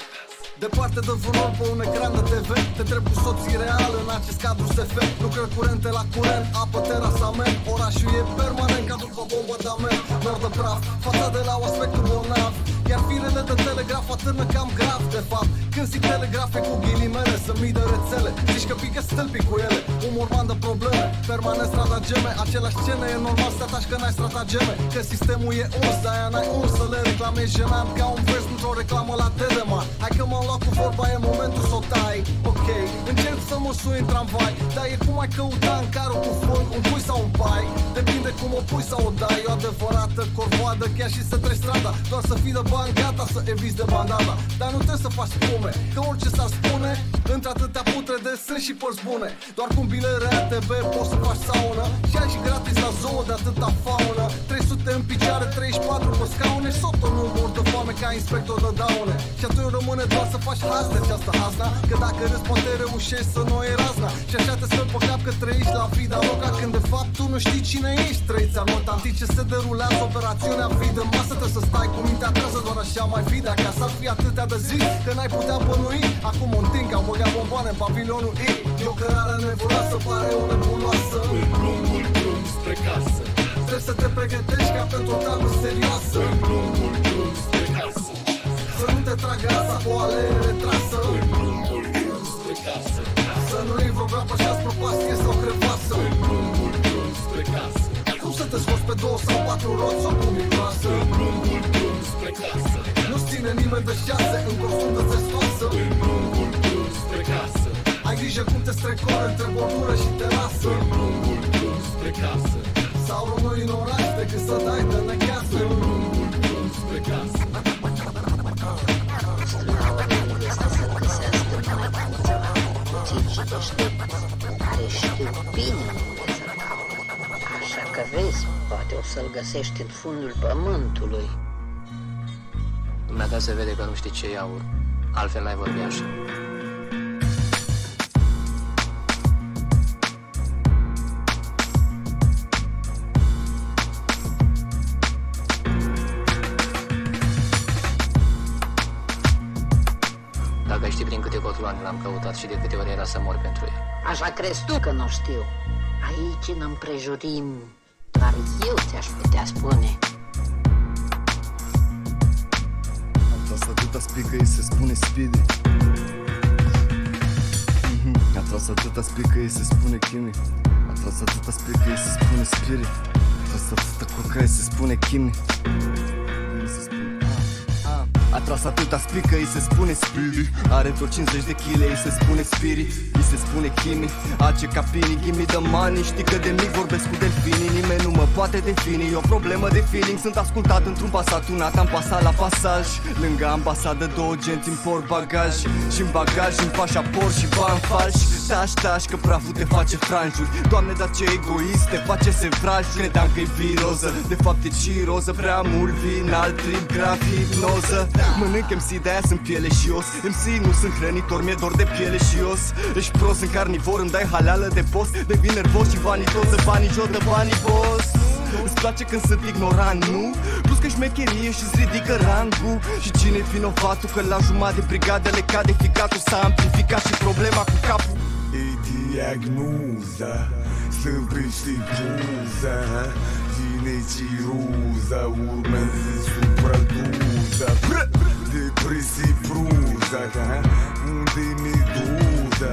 Departe de vonor pe un ecran de TV Te trebuie cu soții real în acest cadru SF Lucrări curente la curent, apă, terasament Orașul e permanent ca după bombă de amen Nor de praf, fața de la o aspectul bolnav. Iar firele de telegraf atârnă cam grav de fapt Când zic telegrafe cu ghilimele Să mii de rețele, zici că pică stâlpii cu ele Un morman de probleme, permanent stratageme Aceleași scene e normal să te ataci că n-ai stratageme Că sistemul e uns, de-aia n-ai uns să le reclamezi. Jenant ca un vers într-o reclamă la Tedeman Hai că m-am luat cu vorba, e momentul să o tai. Ok, încerc să mă sui în tramvai Dar e cum ai căuta în carul cu fund Un pui sau un pai? Depinde cum o pui sau o dai E o adevărată corvoadă chiar și să treci strada. Doar să fii de bani gata să eviți de bandada Dar nu trebuie să faci spume Că orice s-ar spune Între atâtea putrede sunt și părți bune. Doar cu un bilet RATB poți să faci saună. Și ai și gratis la zonă de atâta faună. 300 în picioare, 34 pe scaune. Soto nu mor de foame ca inspector de daune. Și atunci rămâne doar să faci haz de această hazna. Că dacă râzi poate reușești să nu e razna. Și așa te speli pe cap că trăiești la vida loca Când de fapt tu nu știi cine ești. Trăiți anota în timp ce se derulează operațiunea. Fii de masă trebuie să stai cu mintea acasă Doar așa mai fi. De acasă ar fi atâtea de zi Că n-ai putea bănui Acum un timp că am băgat bomboane în pavilionul I. E o cărare nebuloasă, pare o nebuloasă În lungul drum spre casă. Trebuie să te pregătești ca pentru o treabă serioasă. În lungul drum spre casă. Să nu te tragă asta cu o alee retrasă În lungul drum spre casă. Să nu iei vreo groapă și-ați propastie sau crevasă În lungul drum spre casă. Cum să te scoți pe două sau patru roți sau cum e clasă În lungul drum spre casă Nu-ți ține nimeni de șase în costum de testoasă În lungul drum spre casă. Ai grijă cum te strecoare între bordură și terasă. În lungul drum spre casă. Sau rămâi în oraș decât să dai de necheasă În lungul drum spre casă. Ești bine. Așa că vezi, poate o să-l găsești în fundul pământului. Dumneata se vede că nu știi ce e aur. Altfel n-ai vorbi așa. Dacă ai ști prin câte cotloane l-am căutat și de câte ori era să mor pentru el. Așa crezi tu că nu știu. Aici, în împrejurim, doar eu ți-aș putea spune. Am tras atâta spică, ei se spune speedy Mhm. Am tras atâta spică, ei se spune chimi Am tras atâta spică, ei se spune spirit Am tras atâta coca, ei se spune chimi Cum se spune? A tras atâta spică, îi se spune Speedy Are vreo 50 de kg, îi se spune Spirit Îi se spune Kimi Ace capini, give me the money Știi că de mic vorbesc cu delfinii. Nimeni nu mă poate defini E o problemă de feeling. Sunt ascultat într-un pasat unat Am pasat la pasaj. Lângă ambasadă două genți import bagaj. Și în bagaj în pașaport și bani falși. Taș, taș, că praful te face franjuri. Doamne, dar ce egoist te face sevraj Credeam că e viroză. De fapt e ciroză Prea mult vin, alt trip, grav, hipnoză. Mănânc MC, de-aia sunt piele și os. MC nu sunt hrănitor, mi-e dor de piele și os. Ești prost, în carnivor, îmi dai haleală de post Devin nervos și vanitoză, banii jotă, banii boss Îți place când sunt ignorant, nu? Plus că șmecherie și-ți ridică rangul Și cine e vinovatul că la jumătate de brigadă le cade ficatul S-a amplificat și problema cu capul E diagnoza Slăbește poza Vine ciroza Urmează supradoza Bră! Depresie proza ha? Unde meduza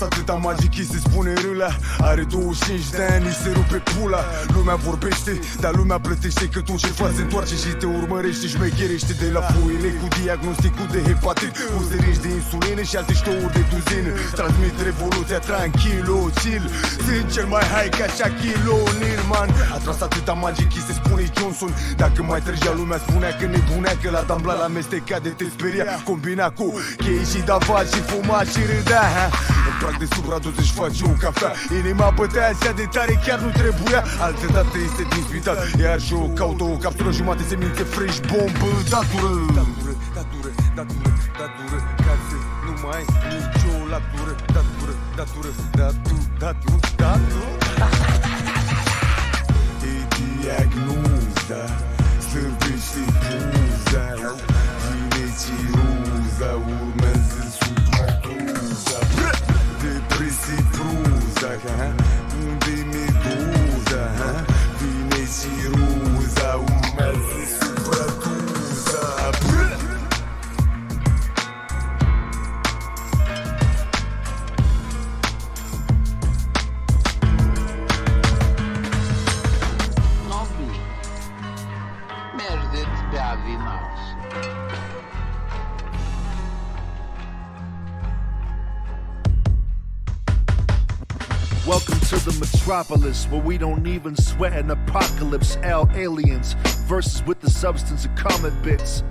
a tras atâta magic, îi se spune râla Are 25 de ani, îi se rupe pula. Lumea vorbește, dar lumea plătește Că tot ce faci se întoarce și te urmărește Șmecherește de la foile cu diagnosticul de hepatit. Cu zerici de insulină și alte ștouri de duzină. Transmit revoluția tranquilo, chill Sunt cel mai high ca Shaquille O'Neal, man. A tras atâta magic, îi se spune Johnson. Dacă mai trăgea lumea spunea că nebunea Că la tambla la amestecat de te speria. Combina cu chei și davat și fuma și râdea ha? În prag de sub radul își face un cafea. Inima bătea așa de tare chiar nu trebuia. Altă dată este din spital Iar și eu caut o capsulă jumate semințe fresh bombă Datură. Datură, datură, datură, datură Ca să nu mai ai nicio latură. Datură, datură, datu, datu, datu. E diagnoza Slăbește poza Vine ciroza Urmează 可哈。Metropolis where we don't even sweat an apocalypse. L aliens versus with the substance of comet bits.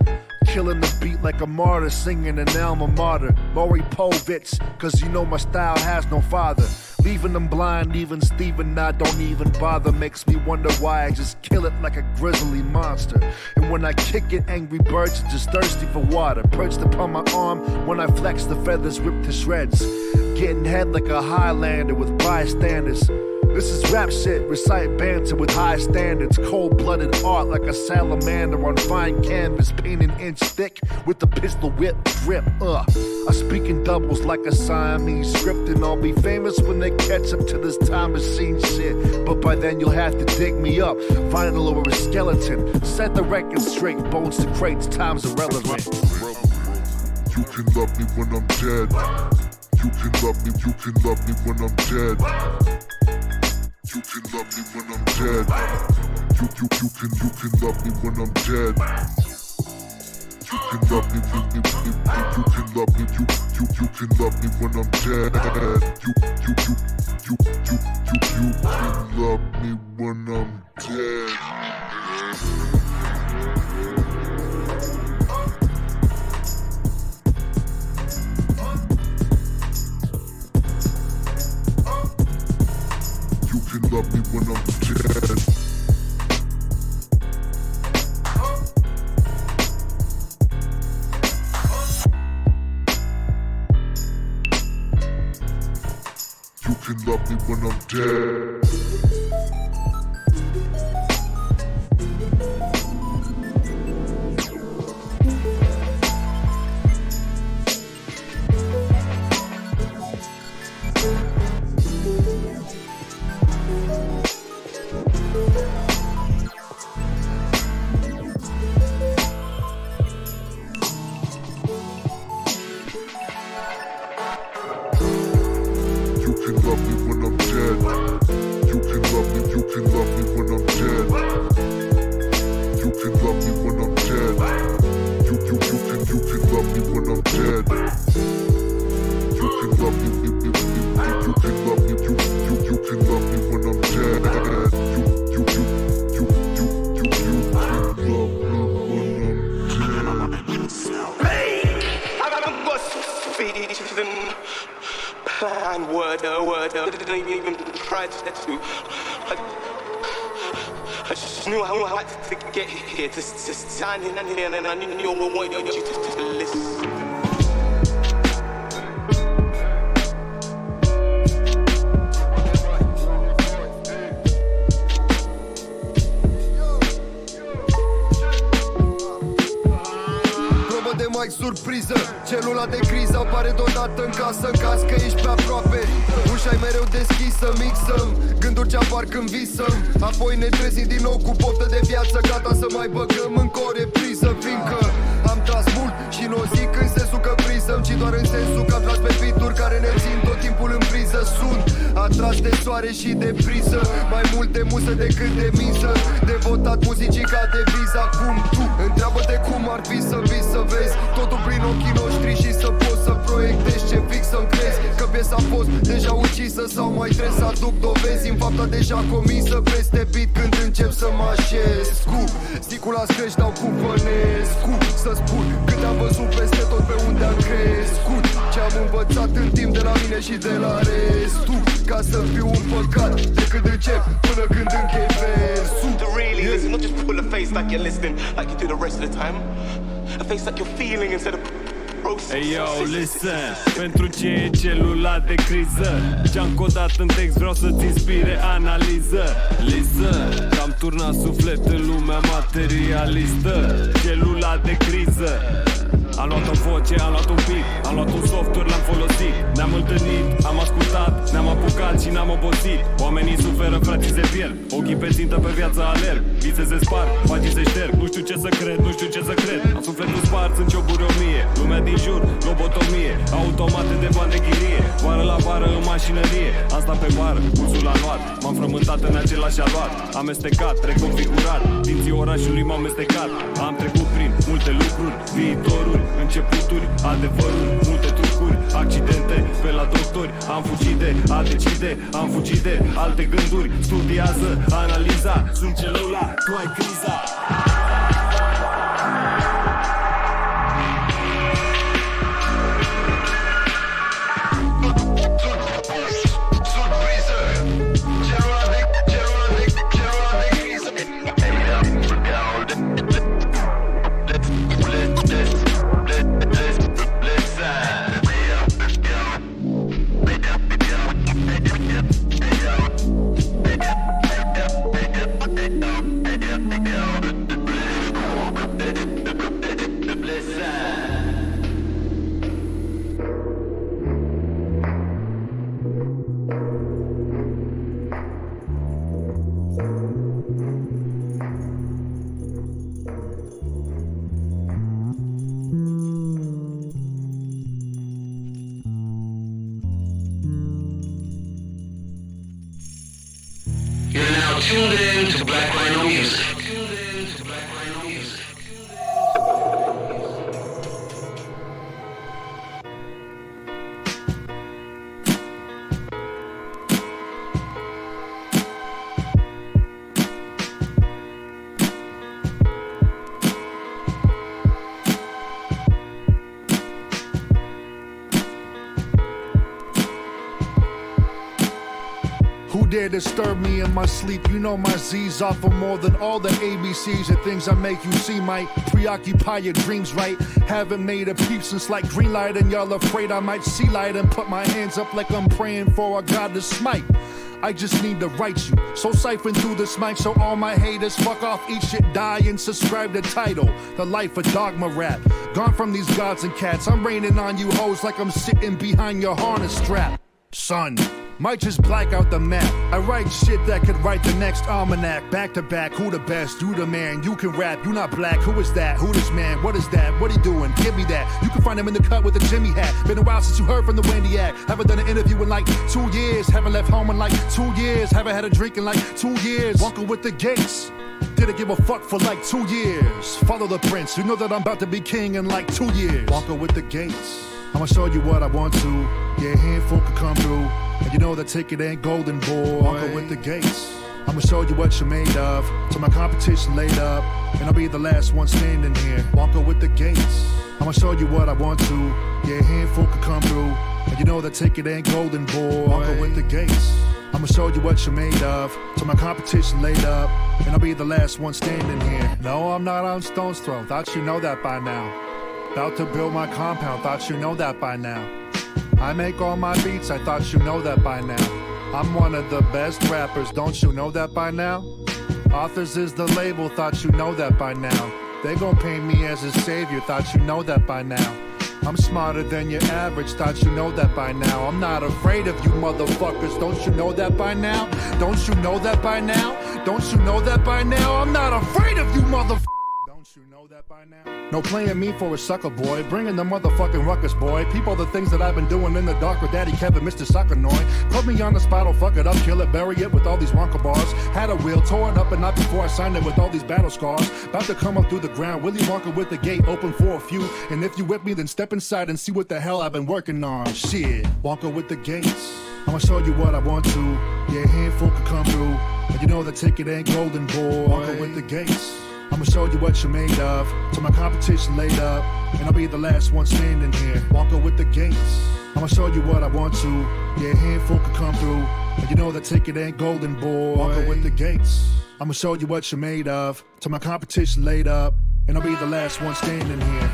Killing the beat like a martyr, singing an alma mater. Maury Povich, cause you know my style has no father. Leaving them blind, even Steven, I don't even bother. Makes me wonder why I just kill it like a grizzly monster. And when I kick it, angry birds are just thirsty for water. Perched upon my arm, when I flex, the feathers rip to shreds. Getting head like a Highlander with bystanders. This is rap shit, recite banter with high standards. Cold blooded art like a salamander on fine canvas, painted inch thick with the pistol whip grip. Uh, I speak in doubles like a Siamese script, and I'll be famous when they catch up to this time machine shit. But by then you'll have to dig me up, vinyl over a skeleton. Set the record straight, bones to crates, time's irrelevant. You can love me when I'm dead. You can love me, you can love me when I'm dead. You can love me when I'm dead. You you you can you can love me when I'm dead. You can love me when you, you, you, you can love me you you you can love me when I'm dead. You you you you you you can love me when I'm dead. You can love me when I'm dead. You can love me when I'm dead. Didn't even try to. I, I just knew how I had to get here to, to stand in and I knew you wanted you to listen. Mai surpriză. Celula de criză apare deodată în casă În caz că ești pe aproape. Ușa e mereu deschisă, mixăm. Gânduri ce apar când visăm. Apoi ne trezim din nou cu poftă de viață Gata să mai băgăm încă o repriză Fiindcă am tras mult și nu o zic în sensul că prizăm Ci doar în sensul că am tras pe bituri care ne țin tot timpul în priză. Sunt atras de soare și de priză Mai multe muze decât de miză Devotat muzicii ca de viză Acum tu întreabă-te cum ar fi să vii să vezi. Totul prin ochii noștri și să poți să proiectezi ce fix să-mi crezi. Că piesa a fost deja ucisă sau mai trebuie să aduc dovezi În fapta deja comisă peste beat când încep să mă așez Cu sticul la scăși dau cu Cu să spun cât am văzut peste tot pe unde am crescut. Ce am învățat în timp de la mine și de la restul. Ca să fiu un păcat de când încep până când închei versul. To really listen, not just pull a face like you're listening, like you do the rest of the time. A face like you're feeling instead of processing. Hey yo, listen. Pentru ce e celula de criză Ce-am codat în text vreau să-ți inspire analiză. Listen Că-am turnat suflet în lumea materialistă. Celula de criză am luat o voce, am luat un beat Am luat un software, l-am folosit. Ne-am întâlnit, am ascultat Ne-am apucat și n-am obosit. Oamenii suferă, frații se pierd Ochii pe țintă pe viața alerg. Vise se spar, pagini se șterg. Nu știu ce să cred, nu știu ce să cred. Am sufletul spart, sunt cioburi o mie Lumea din jur, lobotomie. Automate de bani de chirie Vară la vară în mașinărie. Am stat pe bară, pulsul la luat. M-am frământat în același aluat. Amestecat, reconfigurat. Dinții orașului m-am amestecat. Am trecut prin multe lucruri Viitoruri, începuturi, adevăruri Multe trucuri, accidente Pe la doctori, am fugit de a decide Am fugit de alte gânduri Studiază, analiza Sunt celula, tu ai criza You're now tuned my sleep. You know my Z's offer more than all the ABCs and things I make you see might preoccupy your dreams, right? Haven't made a peep since like green light, and y'all afraid I might see light and put my hands up like I'm praying for a God to smite. I just need to write you. So siphon through this mic so all my haters fuck off, eat shit, die, and subscribe to title. The life of dogma rap. Gone from these gods and cats. I'm raining on you hoes like I'm sitting behind your harness strap. Son. Might just black out the map. I write shit that could write the next almanac. Back to back, who the best? You the man. You can rap. You not black. Who is that? Who this man? What is that? What he doing? Give me that. You can find him in the cut with a Jimmy hat. Been a while since you heard from the Wendy act. Haven't done an interview in like two years. Haven't left home in like two years. Haven't had a drink in like two years. Wonka with the gates. Didn't give a fuck for like two years. Follow the prince. You know that I'm about to be king in like two years. Wonka with the gates. I'ma show you what I want to. Yeah, a handful can come through. And you know that ticket ain't golden, boy. Wonka with the gates. I'ma show you what you're made of. Till my competition laid up. And I'll be the last one standing here. Wonka with the gates. I'ma show you what I want to. Yeah, a handful can come through. And you know that ticket ain't golden, boy. Walking with the gates. I'ma show you what you're made of. Till my competition laid up. And I'll be the last one standing here. No, I'm not on Stone's throw. Thought you know that by now. About to build my compound, thought you know that by now. I make all my beats, I thought you know that by now. I'm one of the best rappers, don't you know that by now? Authors is the label, thought you know that by now. They gon' paint me as a savior, thought you know that by now. I'm smarter than your average, thought you know that by now. I'm not afraid of you motherfuckers, don't you know that by now? Don't you know that by now? Don't you know that by now? I'm not afraid of you motherfuckers. No playing me for a sucker boy, bringing the motherfucking ruckus boy. People the things that I've been doing in the dark with Daddy Kevin, Mr. Suckernoy. Put me on the spot, I'll fuck it up, kill it, bury it with all these Wonka bars. Had a wheel, tore it up and not before I signed it with all these battle scars. About to come up through the ground, Willy Wonka with the gate open for a few. And if you with me, then step inside and see what the hell I've been working on. Shit, Wonka with the gates. I'ma show you what I want to. Yeah, handful can come through. And you know the ticket ain't golden, boy. Wonka with the gates. I'ma show you what you're made of. Till my competition laid up. And I'll be the last one standing here. Walking with the gates. I'ma show you what I want to. Yeah, handful can come through. And you know that ticket ain't golden, boy. Walking with the gates. I'ma show you what you're made of. Till my competition laid up. And I'll be the last one standing here.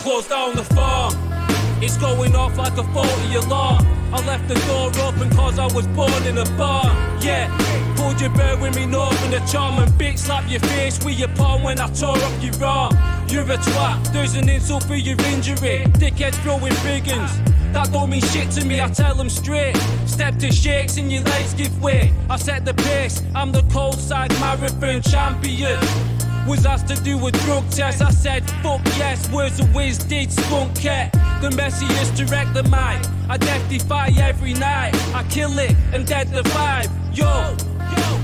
Close down the farm. It's going off like a 40 alarm. I left the door open cause I was born in a bar. Yeah, pulled your bear with me north in the charm and bitch slap your face with your palm when I tore up your arm. You're a twat, there's an insult for your injury. Dickhead throwing biggins. That don't mean shit to me, I tell them straight. Step to shakes and your legs give way. I set the pace, I'm the cold side marathon champion. Was asked to do a drug test, I said fuck yes. Words of whiz did skunk it. The messiest direct the mic. I death defy every night. I kill it and dead the vibe. Yo,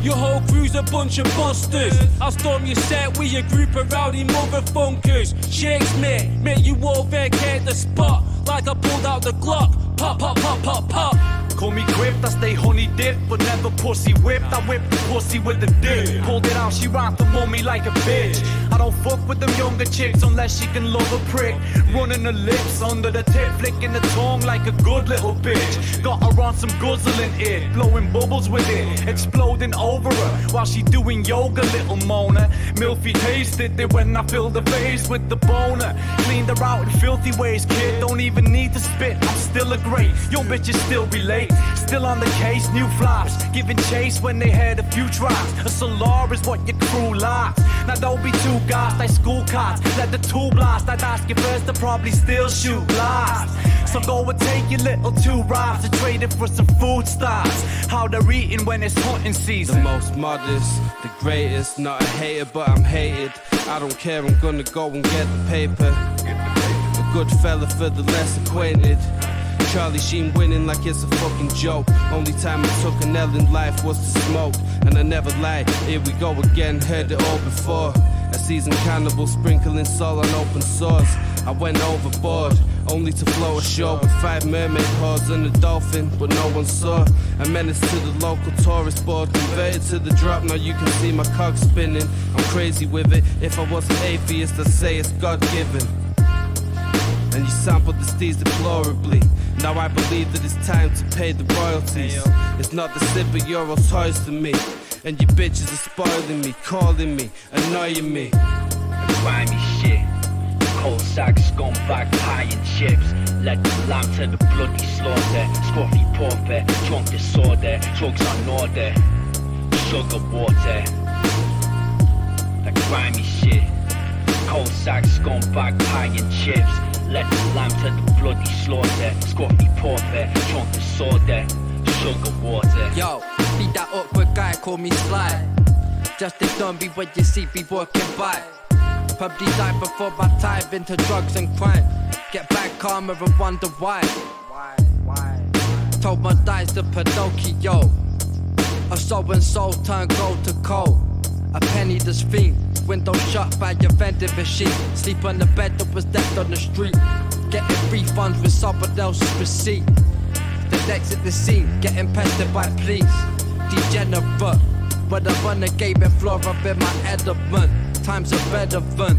your whole crew's a bunch of busters. I'll storm your set with your group of rowdy motherfuckers. Shakes me, make you all vacate the spot. Like I pulled out the Glock. Pop, pop, pop, pop, pop. Call me quipped, I stay honey dipped, but never pussy whipped. I whip the pussy with the dick. Pulled it out, she them on me like a bitch. I don't fuck with them younger chicks unless she can love a prick. Running her lips under the tip, flicking the tongue like a good little bitch. Got her on some guzzling it, blowing bubbles with it, exploding over her while she doing yoga, little Mona. Milfy tasted it when I filled her face with the boner. Cleaned her out in filthy ways, kid. Don't even need to spit, I'm still a great. Your bitches still be late. Still on the case, new flops. Giving chase when they had a few drops. A solar is what your crew likes. Now don't be too gassed, like school cops. Let the two blast. I'd ask you first to probably still shoot last. So go and take your little two rides and trade it for some food stocks. How they're eating when it's hunting season. The most modest, the greatest. Not a hater, but I'm hated. I don't care, I'm gonna go and get the paper. A good fella for the less acquainted. Charlie Sheen winning like it's a fucking joke. Only time I took an L in life was to smoke, and I never lied. Here we go again, heard it all before. A seasoned cannibal sprinkling salt on open sores. I went overboard, only to float ashore with five mermaid paws and a dolphin, but no one saw. A menace to the local tourist board, converted to the drop. Now you can see my cogs spinning. I'm crazy with it. If I was an atheist, I'd say it's God given. And you sampled the steez deplorably. Now I believe that it's time to pay the royalties. It's not the slipper euro toys to me. And you bitches are spoiling me, calling me, annoying me. Grimy shit. Cold sack, scumbag, pie and chips. Let the lamb to the bloody slaughter. Scruffy pauper, drunk disorder. Drugs on order. Sugar water. That grimy shit. Cold sack, scumbag, pie and chips. Let the lamb to the bloody slaughter. Scruffy pauper, drunk disorder. Sugar water. Yo, be that awkward guy, call me Sly. Just a dummy when you see me walking by. Probably die before my dive into drugs and crime. Get back calmer and wonder why. Why? Why? Told my dice to Pinocchio. A soul and soul turned gold to coal. A penny this fiend. Window shut by your vending machine. Sleep on the bed that was left on the street. Getting refunds with someone else's receipt. The next at the scene, getting pestered by police. Degenerate. But I run a game and floor up in my element. Times are relevant.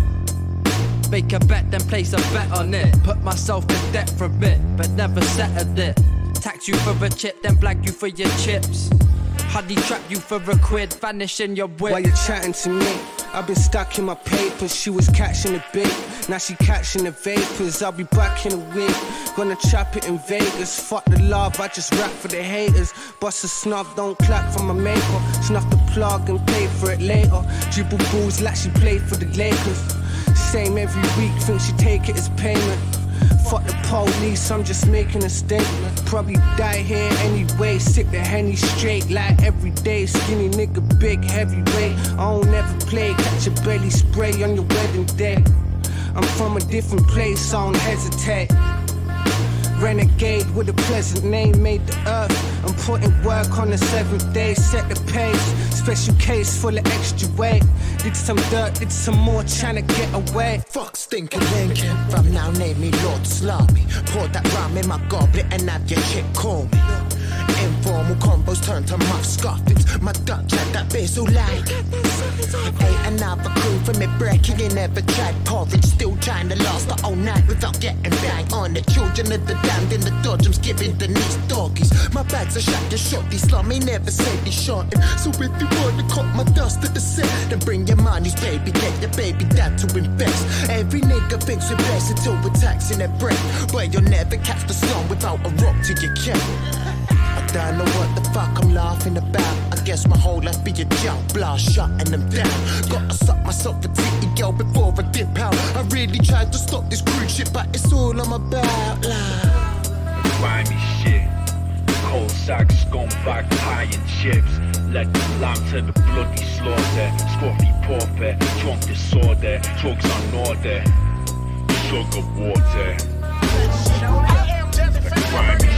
Make a bet, then place a bet on it. Put myself in debt from it, but never settled it. Tax you for a chip, then blag you for your chips. Honey trap you for a quid, vanish in your whip. While you're chatting to me, I've been stuck in my papers. She was catching the bait, now she catching the vapors. I'll be back in a week, gonna trap it in Vegas. Fuck the love, I just rap for the haters. Bust a snub, don't clap for my maker. Snuff the plug and pay for it later. Dribble balls like she played for the Lakers. Same every week, think she take it as payment. Fuck the police, I'm just making a statement. Probably die here anyway. Sip the henny straight like every day. Skinny nigga, big heavyweight. I don't ever play. Catch a belly spray on your wedding day. I'm from a different place, I don't hesitate. Renegade with a pleasant name, made the earth. Putting work on the seventh day, set the pace. Special case full of extra weight. Did some dirt, did some more, trying to get away. Fuck stinking Lincoln. From now, name me Lord Slimy. Pour that rhyme in my goblet and have your chick call me. Informal combos turn to muff scoffins. My Dutch had that basil like. Ain't another crew from me breaking in never tried porridge. Still trying to last the whole night without getting bang on the children of the damned in the dodgems giving the knees doggies. My bags are shot to shot. These slummy never said he's shorting. So if you want to cut my dust at the set, then bring your money's baby. Get your baby dad to invest. Every nigga thinks we're blessed until we're taxing their breath. But you'll never catch the sun without a rock to your cap. I don't know what the fuck I'm laughing about. I guess my whole life be a joke, blast shutting them down. Gotta suck myself a titty girl before I dip out. I really tried to stop this crude shit, but it's all I'm about. Like. Grimy shit. Cold sack, scumbag, pie and chips. Let the lamb to the bloody slaughter. Scruffy pauper, drunk disorder. Drugs on order. Sugar water. The grimy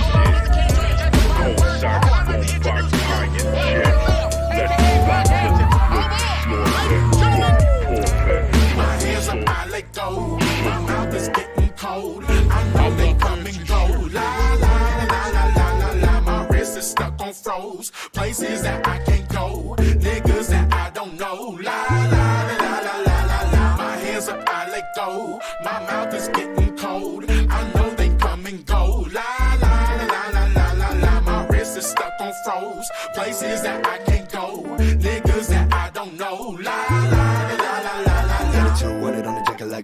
stuck. Places that I can't go. Niggas that I don't know. La la la la la la la. My hands up, I let go. My mouth is getting cold. I know they come and go. La la la la la la la. My wrist is stuck on froze. Places that I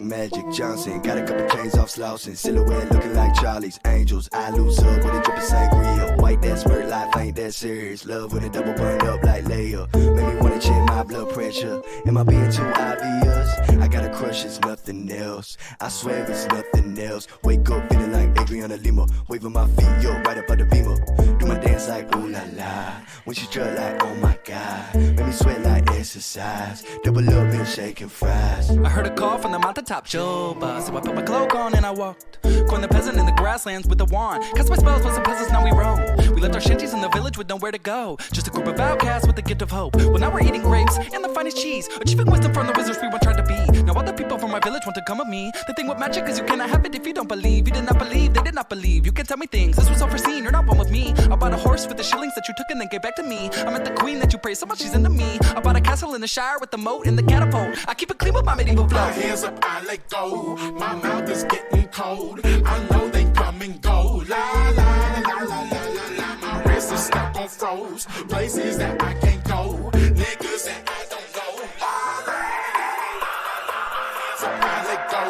Magic Johnson. Got a couple chains off slouching. Silhouette looking like Charlie's Angels. I lose up with a drip of sangria. White that smirk life ain't that serious. Love with a double burned up like Leia. Make me wanna check my blood pressure. Am I being too obvious? I got a crush, it's nothing else. I swear it's nothing else. Wake up feeling like Adriana Lima. Waving my feet, yo, right up at the beamer. Do my dance like ooh la la. When she drug like oh my god. Make me sweat like exercise. Double up and shaking fries. I heard a call from the Shoba, so I put my cloak on and I walked. Coined the peasant in the grasslands with a wand. Cast my spells with some peasants, now we roam. We left our shanties in the village with nowhere to go. Just a group of outcasts with the gift of hope. Well, now we're eating grapes and the finest cheese. Achieving wisdom from the wizards we once tried to be. Now other people from my village want to come with me. The thing with magic is you cannot have it if you don't believe. You did not believe, they did not believe. You can tell me things, this was unforeseen. You're not one with me. I bought a horse with the shillings that you took and then gave back to me. I met the queen that you praise so much, she's into me. I bought a castle in the Shire with the moat and the catapult. I keep it clean with my medieval flow. My hands up, let go. My mouth is getting cold. I know they come and go. La la la la la la la. My wrist is stuck on froze. Places that I can't go. Niggas that I don't know. So I let go.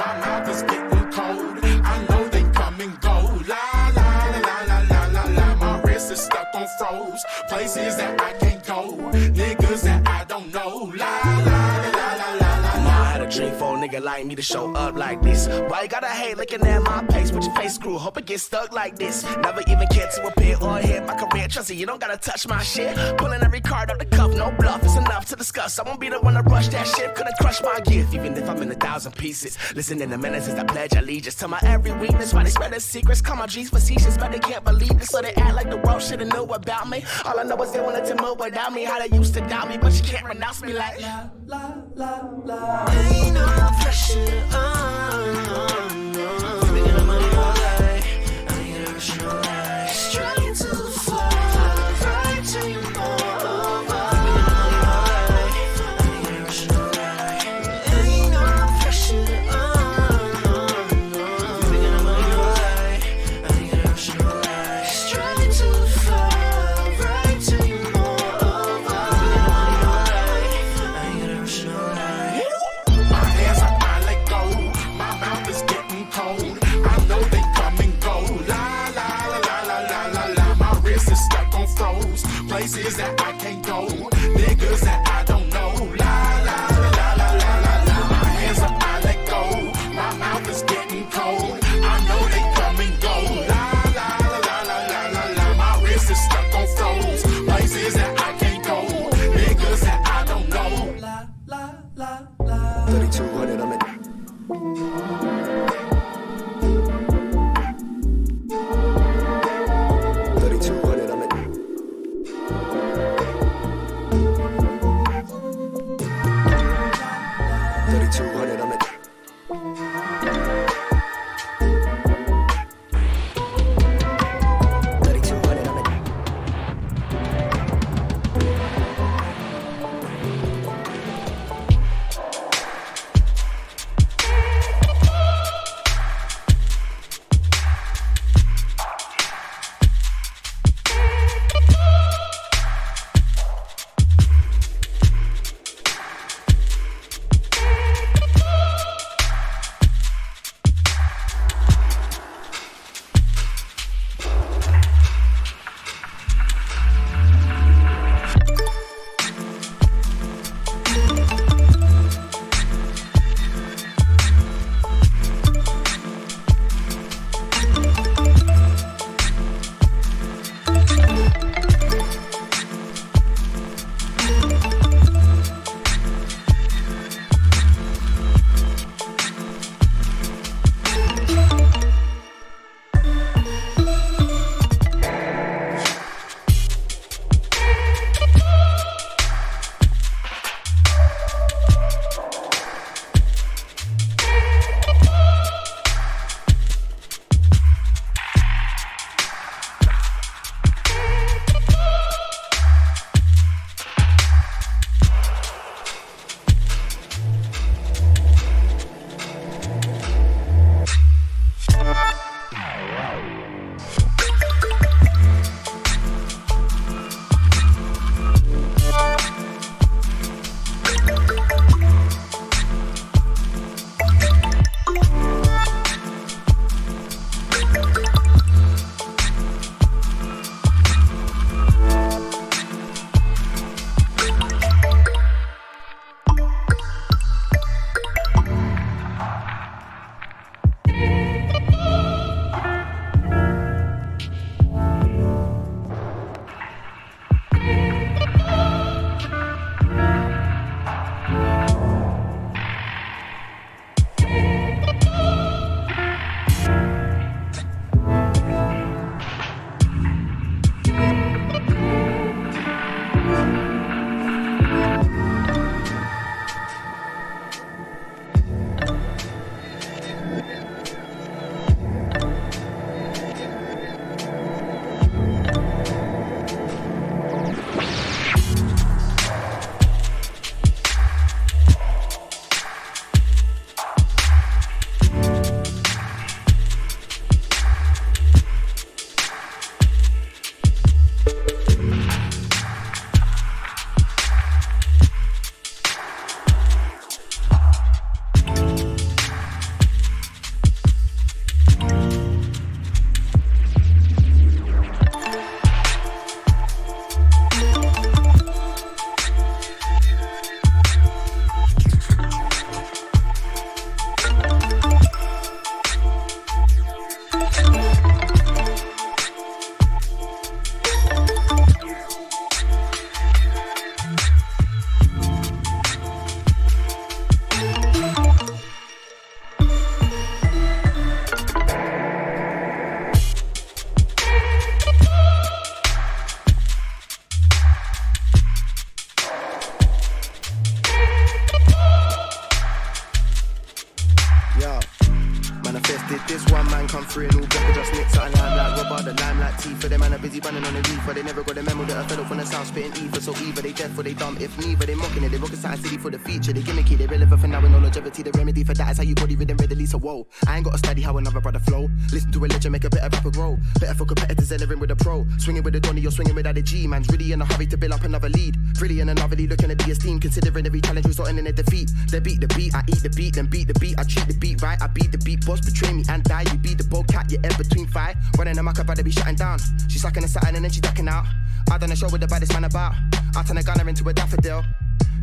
My mouth is getting cold. I know they come and go. La la la la la la la. My wrist is stuck on froze. Places that I can't go. Niggas that I don't know. La la la la la la la. I had a dream nigga like me to show up like this. Why you gotta hate looking at my pace with your face screw? Hope it gets stuck like this. Never even cared to appear or hit my career. Trust me, you don't gotta touch my shit. Pulling every card up the cuff, no bluff. It's enough to discuss. I won't be the one to rush that shit. Couldn't crush my gift, even if I'm in a thousand pieces. Listen in the minutes I pledge allegiance to my every weakness. Why they spread their secrets? Call my G's facetious, but they can't believe it. So they act like the world should've knew about me. All I know is they wanted to move without me. How they used to doubt me, but you can't renounce me like. La, la, la, la. Pressure on. Swinging without a G. Man's really in a hurry to build up another lead. Really in another lead, looking at the esteem, Considering every challenge resulting in a defeat. They beat the beat, I eat the beat, then beat the beat. I treat the beat right, I beat the beat. Boss betray me and die. You beat the ball cat, you're in between five. Running the mic, I'd be shutting down. She's sucking a satin and then she ducking out. I done a show with the baddest man about. I turn a gunner into a daffodil.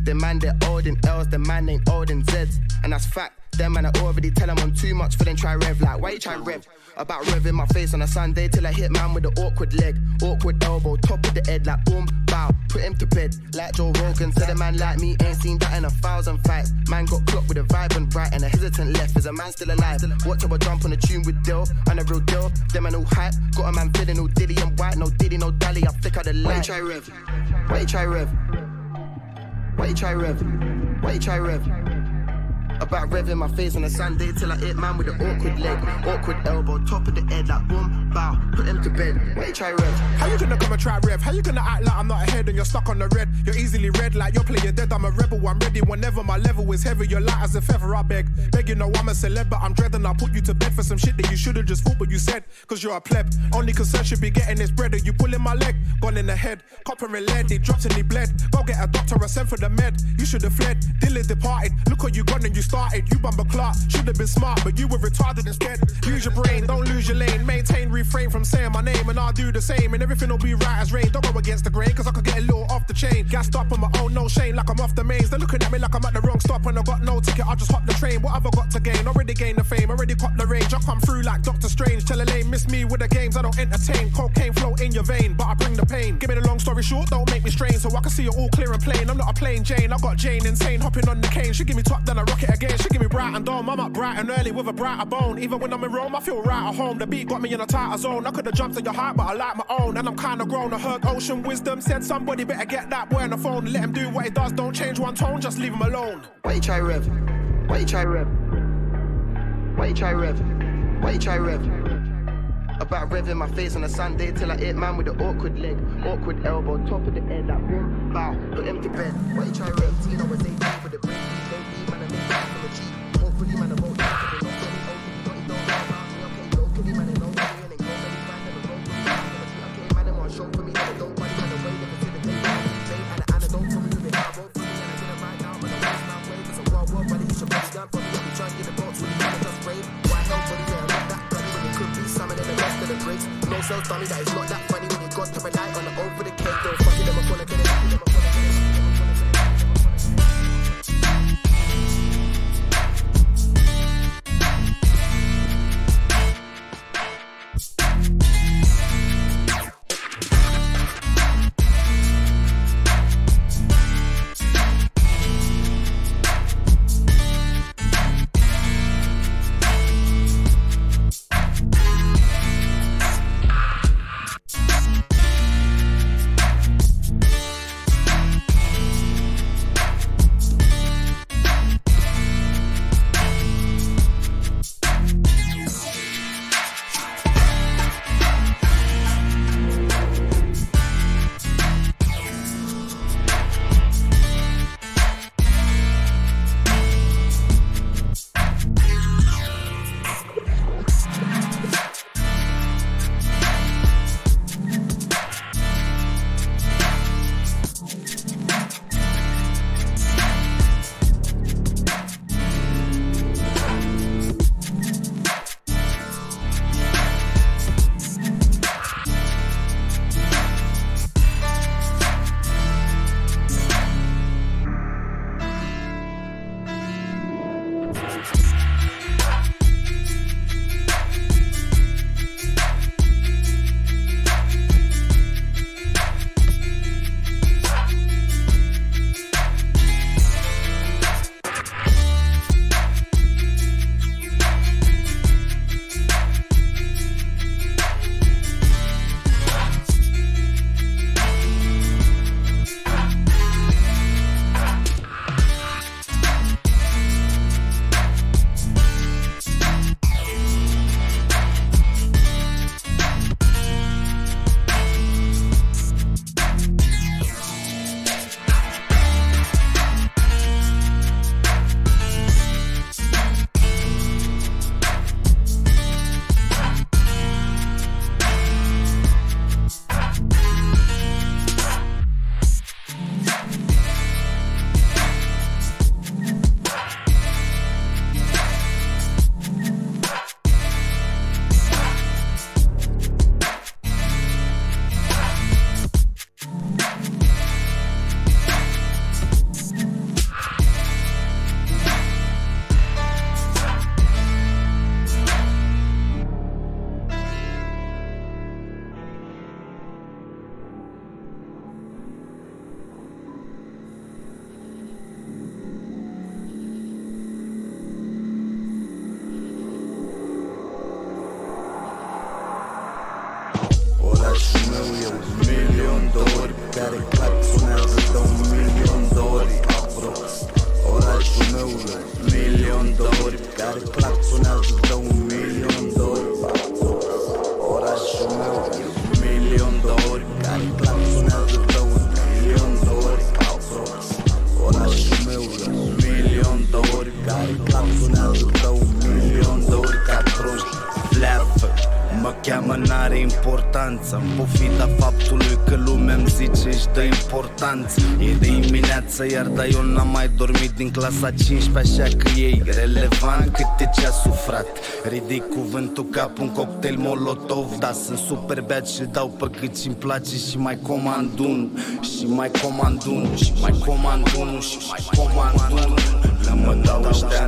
The man they're old in L's, the man ain't old in Z's. And that's fact. Them man I already tell them I'm too much for them try rev like why you try rev? About revving my face on a Sunday till I hit man with an awkward leg, awkward elbow, top of the head like boom, bow, put him to bed like Joe Rogan. Said a man like me ain't seen that in a thousand fights. Man got clocked with a vibrant right and a hesitant left. Is a man still alive? Watch how I jump on a tune with Dill and a real deal. Them man all hype, got a man feeling all diddy and white, no diddy, no dally. I flicker the light. Why you try rev? Why you try rev? Why you try rev? Why you try rev? About revving my face on a Sunday till I hit man with an awkward leg, awkward elbow, top of the head like boom, bow, put him to bed. You try rev? How you gonna come and try rev? How you gonna act like I'm not ahead and you're stuck on the red? You're easily red like you're playing dead. I'm a rebel, I'm ready whenever my level is heavy. You're light as a feather, I beg. Beg you know I'm a celeb, but I'm dreading. I'll put you to bed for some shit that you should've just thought, but you said, cause you're a pleb. Only concern should be getting this bread. Are you pulling my leg? Gone in the head, copper and lead, he dropped and he bled. Go get a doctor or send for the med. You should've fled, Dylan departed. Look what you got and you started. You bumper clock, should've been smart, but you were retarded instead. Use your brain, don't lose your lane. Maintain, refrain from saying my name, and I'll do the same. And everything will be right as rain. Don't go against the grain, cause I could get a little off the chain. Gassed up on my own, no shame, like I'm off the mains. They're looking at me like I'm at the wrong stop, and I got no ticket. I just hop the train. What have I got to gain? Already gained the fame, already caught the range. I come through like Doctor Strange. Tell a lane, miss me with the games. I don't entertain. Cocaine flow in your vein, but I bring the pain. Give me the long story short, don't make me strain, so I can see it all clear and plain. I'm not a plain Jane, I got Jane insane, hopping on the cane. She give me top, then I rock it again. She give me bright and dawn. I'm up bright and early with a brighter bone. Even when I'm in Rome, I feel right at home. The beat got me in a tighter zone. I could have jumped to your heart, but I like my own. And I'm kinda grown. I heard ocean wisdom said somebody better get that boy on the phone. Let him do what he does. Don't change one tone, just leave him alone. Why you try rev? Why you try rev? Why you try rev? Why you try rev? About revving my face on a Sunday till I hit man with an awkward leg, awkward elbow, top of the head, like boom, bow, put him to bed. Why you try rev? Tino was 18 for the brain, don't be man, I make that from a G. Hopefully, man, I won't die for the don't man, I no self dummy, that is not that funny, when you got to rely on the over the clasa 15 Așa că e relevant câte ce a sufrat. Ridic cuvântul cap un cocktail molotov Da, sunt super bad și dau pe cât și-mi place Și mai comand unul Și mai comand unul Și mai comand unul Și mai comand unul Nu mă dau ăștia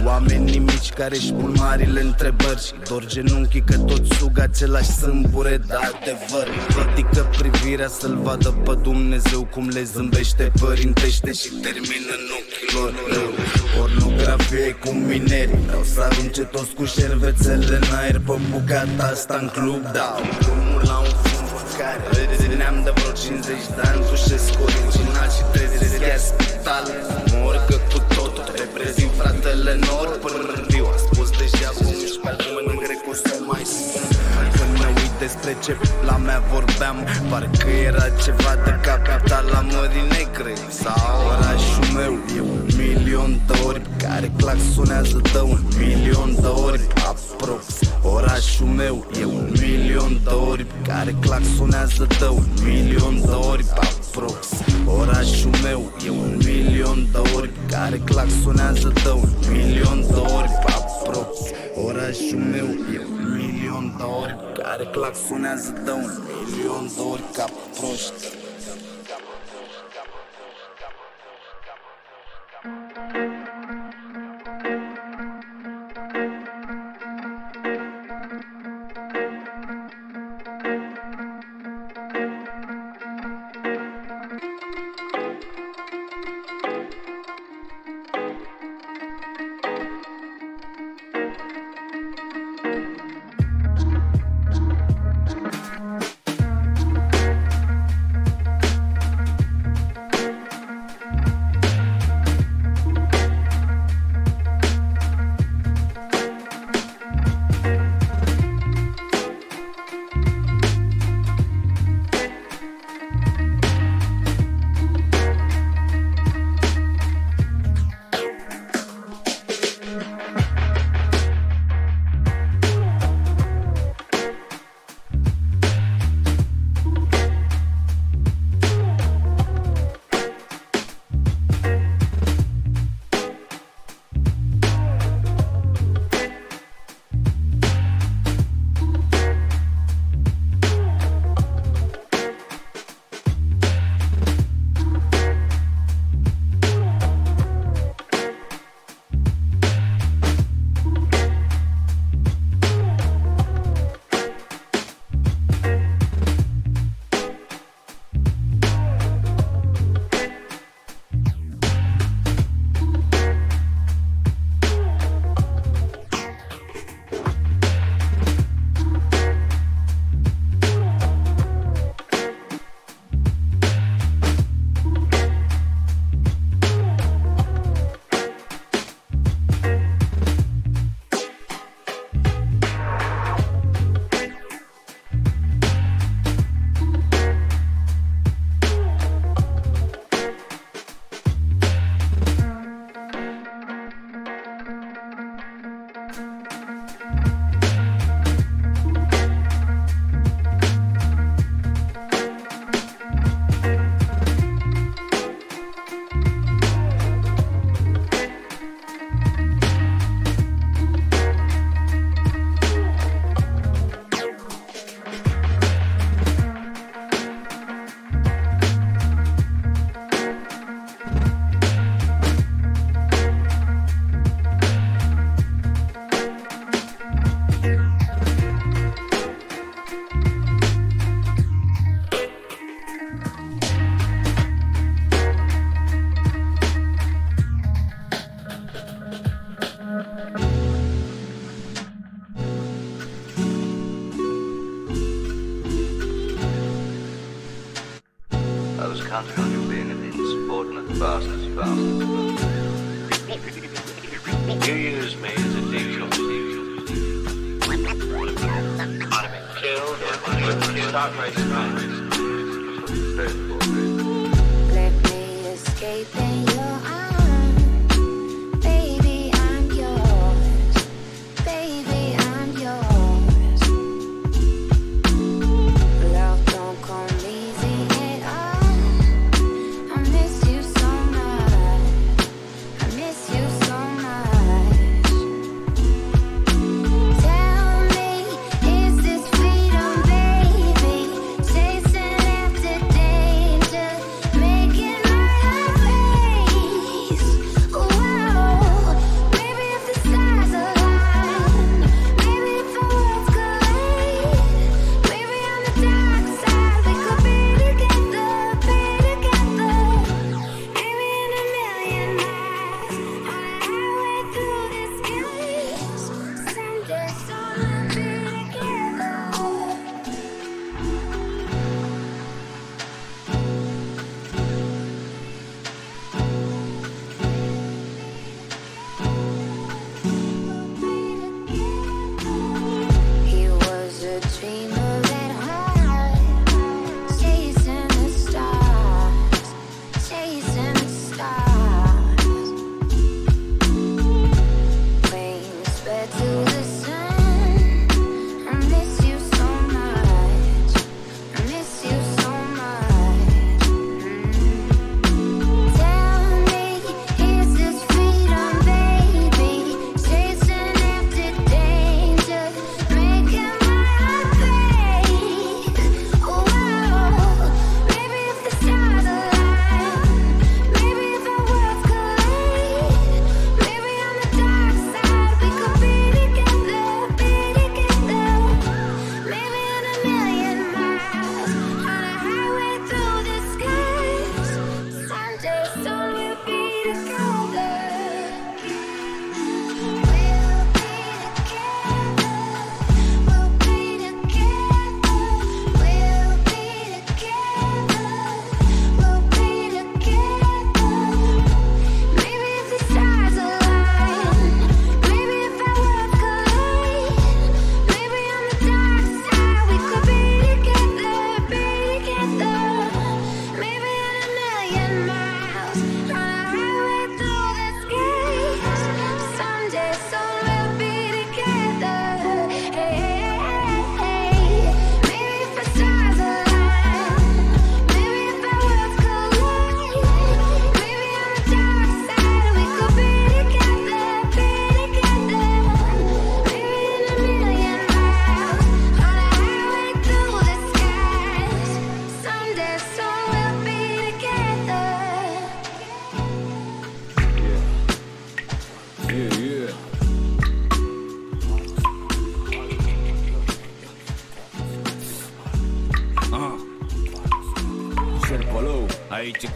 înăuntru Oamenii mici care își pun marile întrebări Și dor genunchii că tot sug același sâmbure de adevăr. Ridică privirea să-L vadă pe Dumnezeu Cum le zâmbește, părintește și termină în ochii lor. Rău Pornografie cu mineri Vreau să arunce toți cu șervețele în aer Pe bucata asta în club Dau drumul la un fum care Țineam de vreo 50 de ani Tușesc original și trezesc chiar spital. Mor că cu totul reprezint fratele nord Până viu a spus deja cum și pe albume în grecul să mai spun Când mă uit despre ce la mea vorbeam Parcă era ceva de capital la Mării Negre Sau orașul meu. E un milion de ori Care claxonează dă un milion de ori. Aprox Orașul meu e un milion de ori Care claxonează dă un milion de ori. aprox Orașul meu e un milion de ori Care claxonează dă un milion de ori aprox. Orașul meu e un milion de ori Care claxonează dă un milion de ori ca proști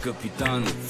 capitán.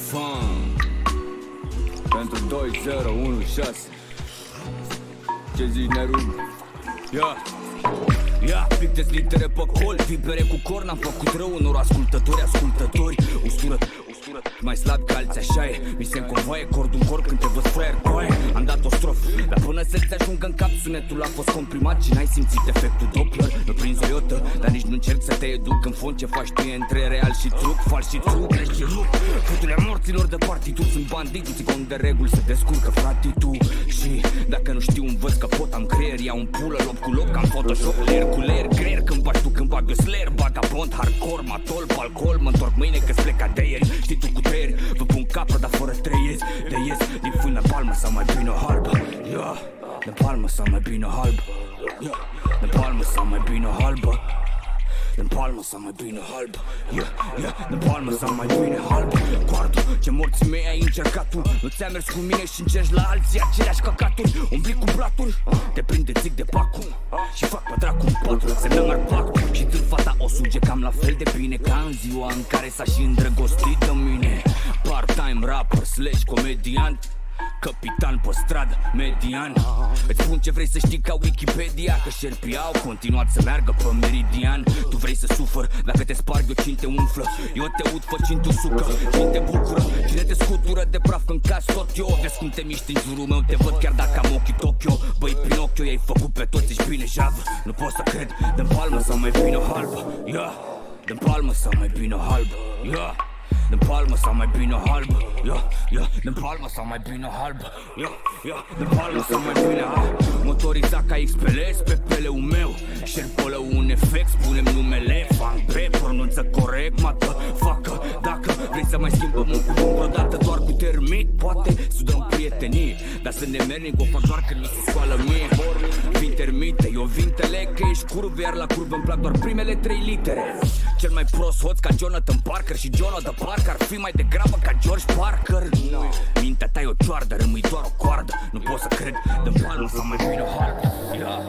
Cu mine și încerci la alții aceleași căcaturi. Umbli cu blaturi, te prinde zic de pacu Și fac pe dracu un pat, se dă pac Și când fata o suge cam la fel de bine Ca în ziua în care s-a și îndrăgostit de mine. Part-time rapper slash comediant Capitan pe stradă, median. Îți spun ce vrei să știi ca Wikipedia Că șerpii au continuat să meargă pe meridian. Tu vrei să sufăr, dacă te sparg eu cine te umflă? Eu te ud făcind tu sucă, cine te bucură. Cine te scutură de praf când cazi tot eu Vezi cum te miști în jurul meu, te văd chiar dacă am ochii Tokyo. Băi, Pinocchio, i-ai făcut pe toți, ești bine javă Nu pot să cred, dă palmă sau mai bine o halbă. Yeah. dă palmă sau mai bine o halbă. Yeah. Dă palmă sau mai bine o halbă. Ia, ia, dă palmă sau mai bine o halbă. Ia, ia, dă palmă sau mai bine ha. Motorizat ca XPLS pe peleu meu. Șerpolă un efect, spunem numele Fan pe pronunță corect, mată Facă, dacă vrei să mai schimbăm poate sudăm prietenii Dar să ne mergem o fac doar când mi se scoală mie Vin termite, eu vin tele că ești curve Iar la curve îmi plac doar primele trei litere Cel mai prost hoț ca Jonathan Parker și Jonathan Parker Parker ar fi mai degrabă ca George Parker no. Mintea ta e o cioardă, rămâi doar o coardă Nu pot să cred, dă palmă sau mai bine o halbă yeah.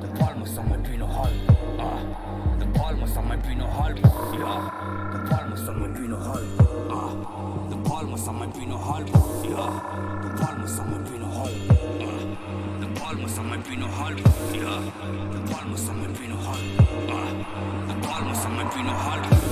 Dă palmă sau mai bine o halbă ah. Dă palmă sau mai bine o halbă yeah. Dă palmă sau mai bine o halbă ah. Dă palmă sau mai bine o halbă Holm Ja, jeg brød mig som en Pino Holm Ja, jeg brød mig som en Pino hold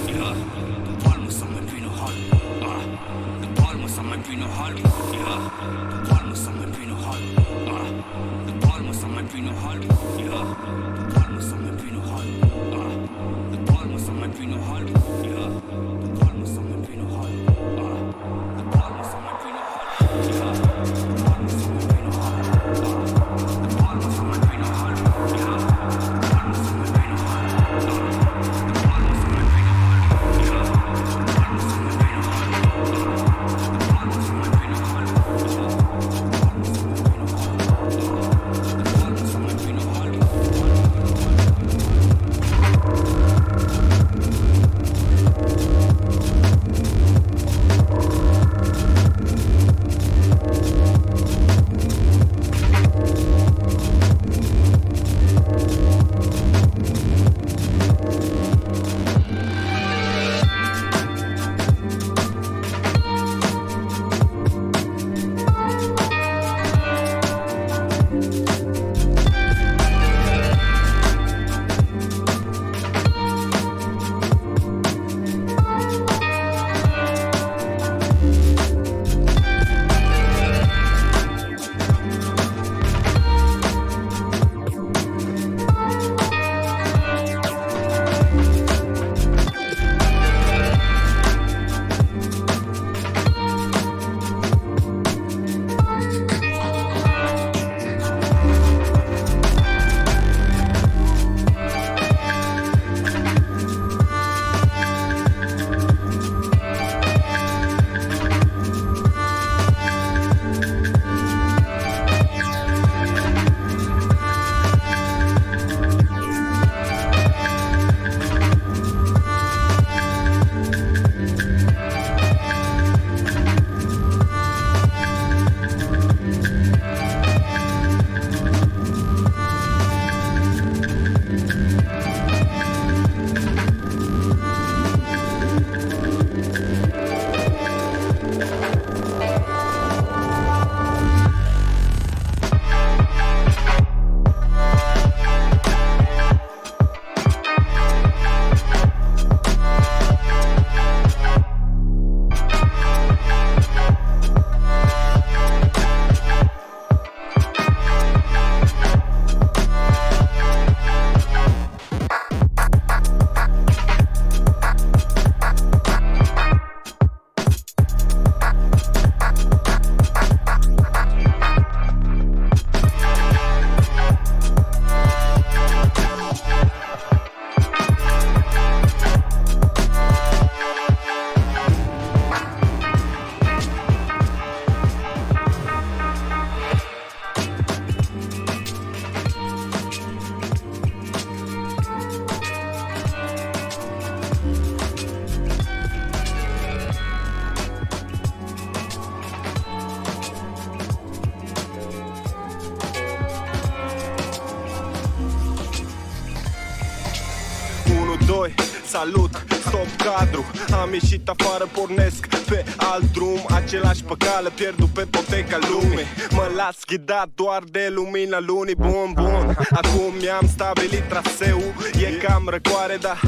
cadru. Am ieșit afară, pornesc pe alt drum. Același pe cale, pierdut pe poteca lumii. Mă las ghidat doar de lumina lunii. Bun, bun, acum mi-am stabilit traseul. E cam răcoare, dar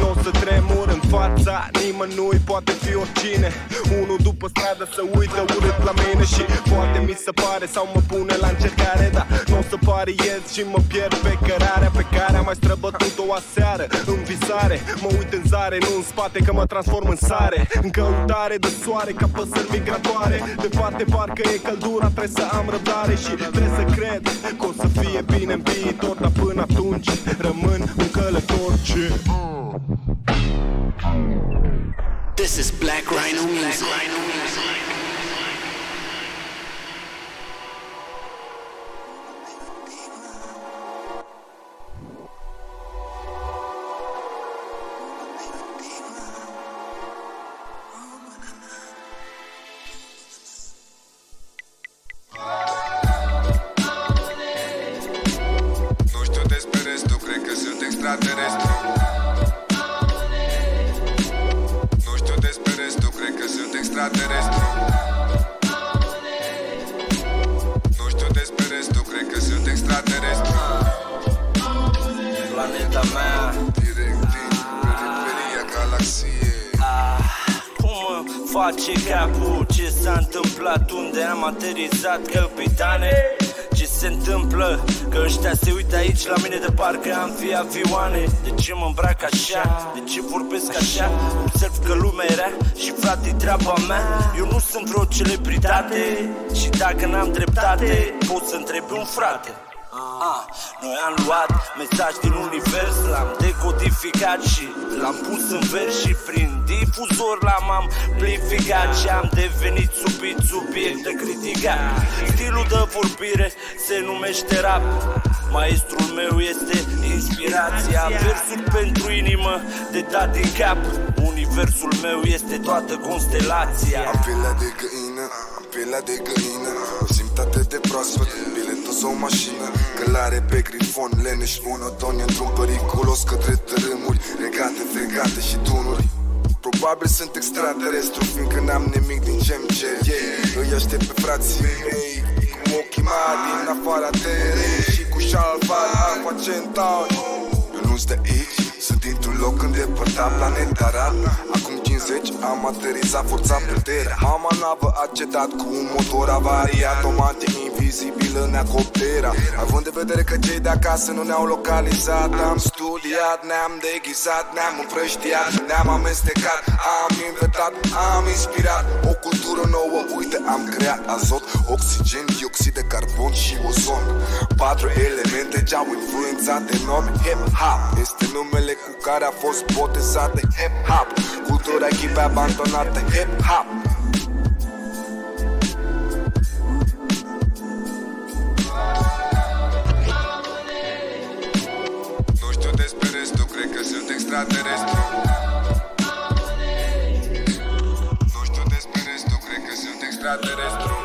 nu o să tremur în fața Nimănui poate fi oricine. Unul după stradă să uită urât la mine Și poate mi se pare sau mă pune la încercare Dar nu o să pariez și mă pierd pe cărarea Pe care am mai străbătut-o aseară În visare, mă uit în zare, nu în spate Că mă transform în sare. În căutare de soare ca păsări migratoare. Departe parcă e căldura, trebuie să am răbdare Și trebuie să cred că o să fie bine în viitor Dar până atunci rămân un călător. Ce This is Black Rhino Music. Mesaj din univers L-am decodificat și l-am pus în vers Și prin difuzor l-am amplificat Și am devenit subit subiect de criticat. Stilul de vorbire se numește rap. Maestrul meu este inspirația. Versuri pentru inimă de dat din cap. Universul meu este toată constelația. Am pielea de găină, am pielea de găină. O simt atât de proaspăt, biletul sau o mașină. Călare pe grifon, leneș monotoni Într-un periculos către tărâmuri. Regate, fregate și tunuri Probabil sunt extraterestru Fiindcă n-am nimic din ce-mi cer. Yeah. Îi aștept pe frații mei Cu ochii mari din afara terei Și cu șalval Alpha Centauri Eu nu-s de aici Sunt dintr-un loc îndepărtat planetar Acum 50 am aterizat forțat pe terra Mama navă a cedat cu un motor avariat O mante invizibilă ne acopera Având de vedere că cei de acasă nu ne-au localizat Am studiat, ne-am deghizat, ne-am împrăștiat Ne-am amestecat, am inventat, am inspirat O cultură nouă, uite am creat Azot, oxigen, dioxid de carbon și ozon. Patru elemente ce-au influențat enorm Hip-hop. Este numele cu care a fost botezat de hip-hop. Cultura echipe abandonată, hip-hop Nu știu despre restul, cred că sunt extraterestru. Nu știu despre restul, cred că sunt extraterestru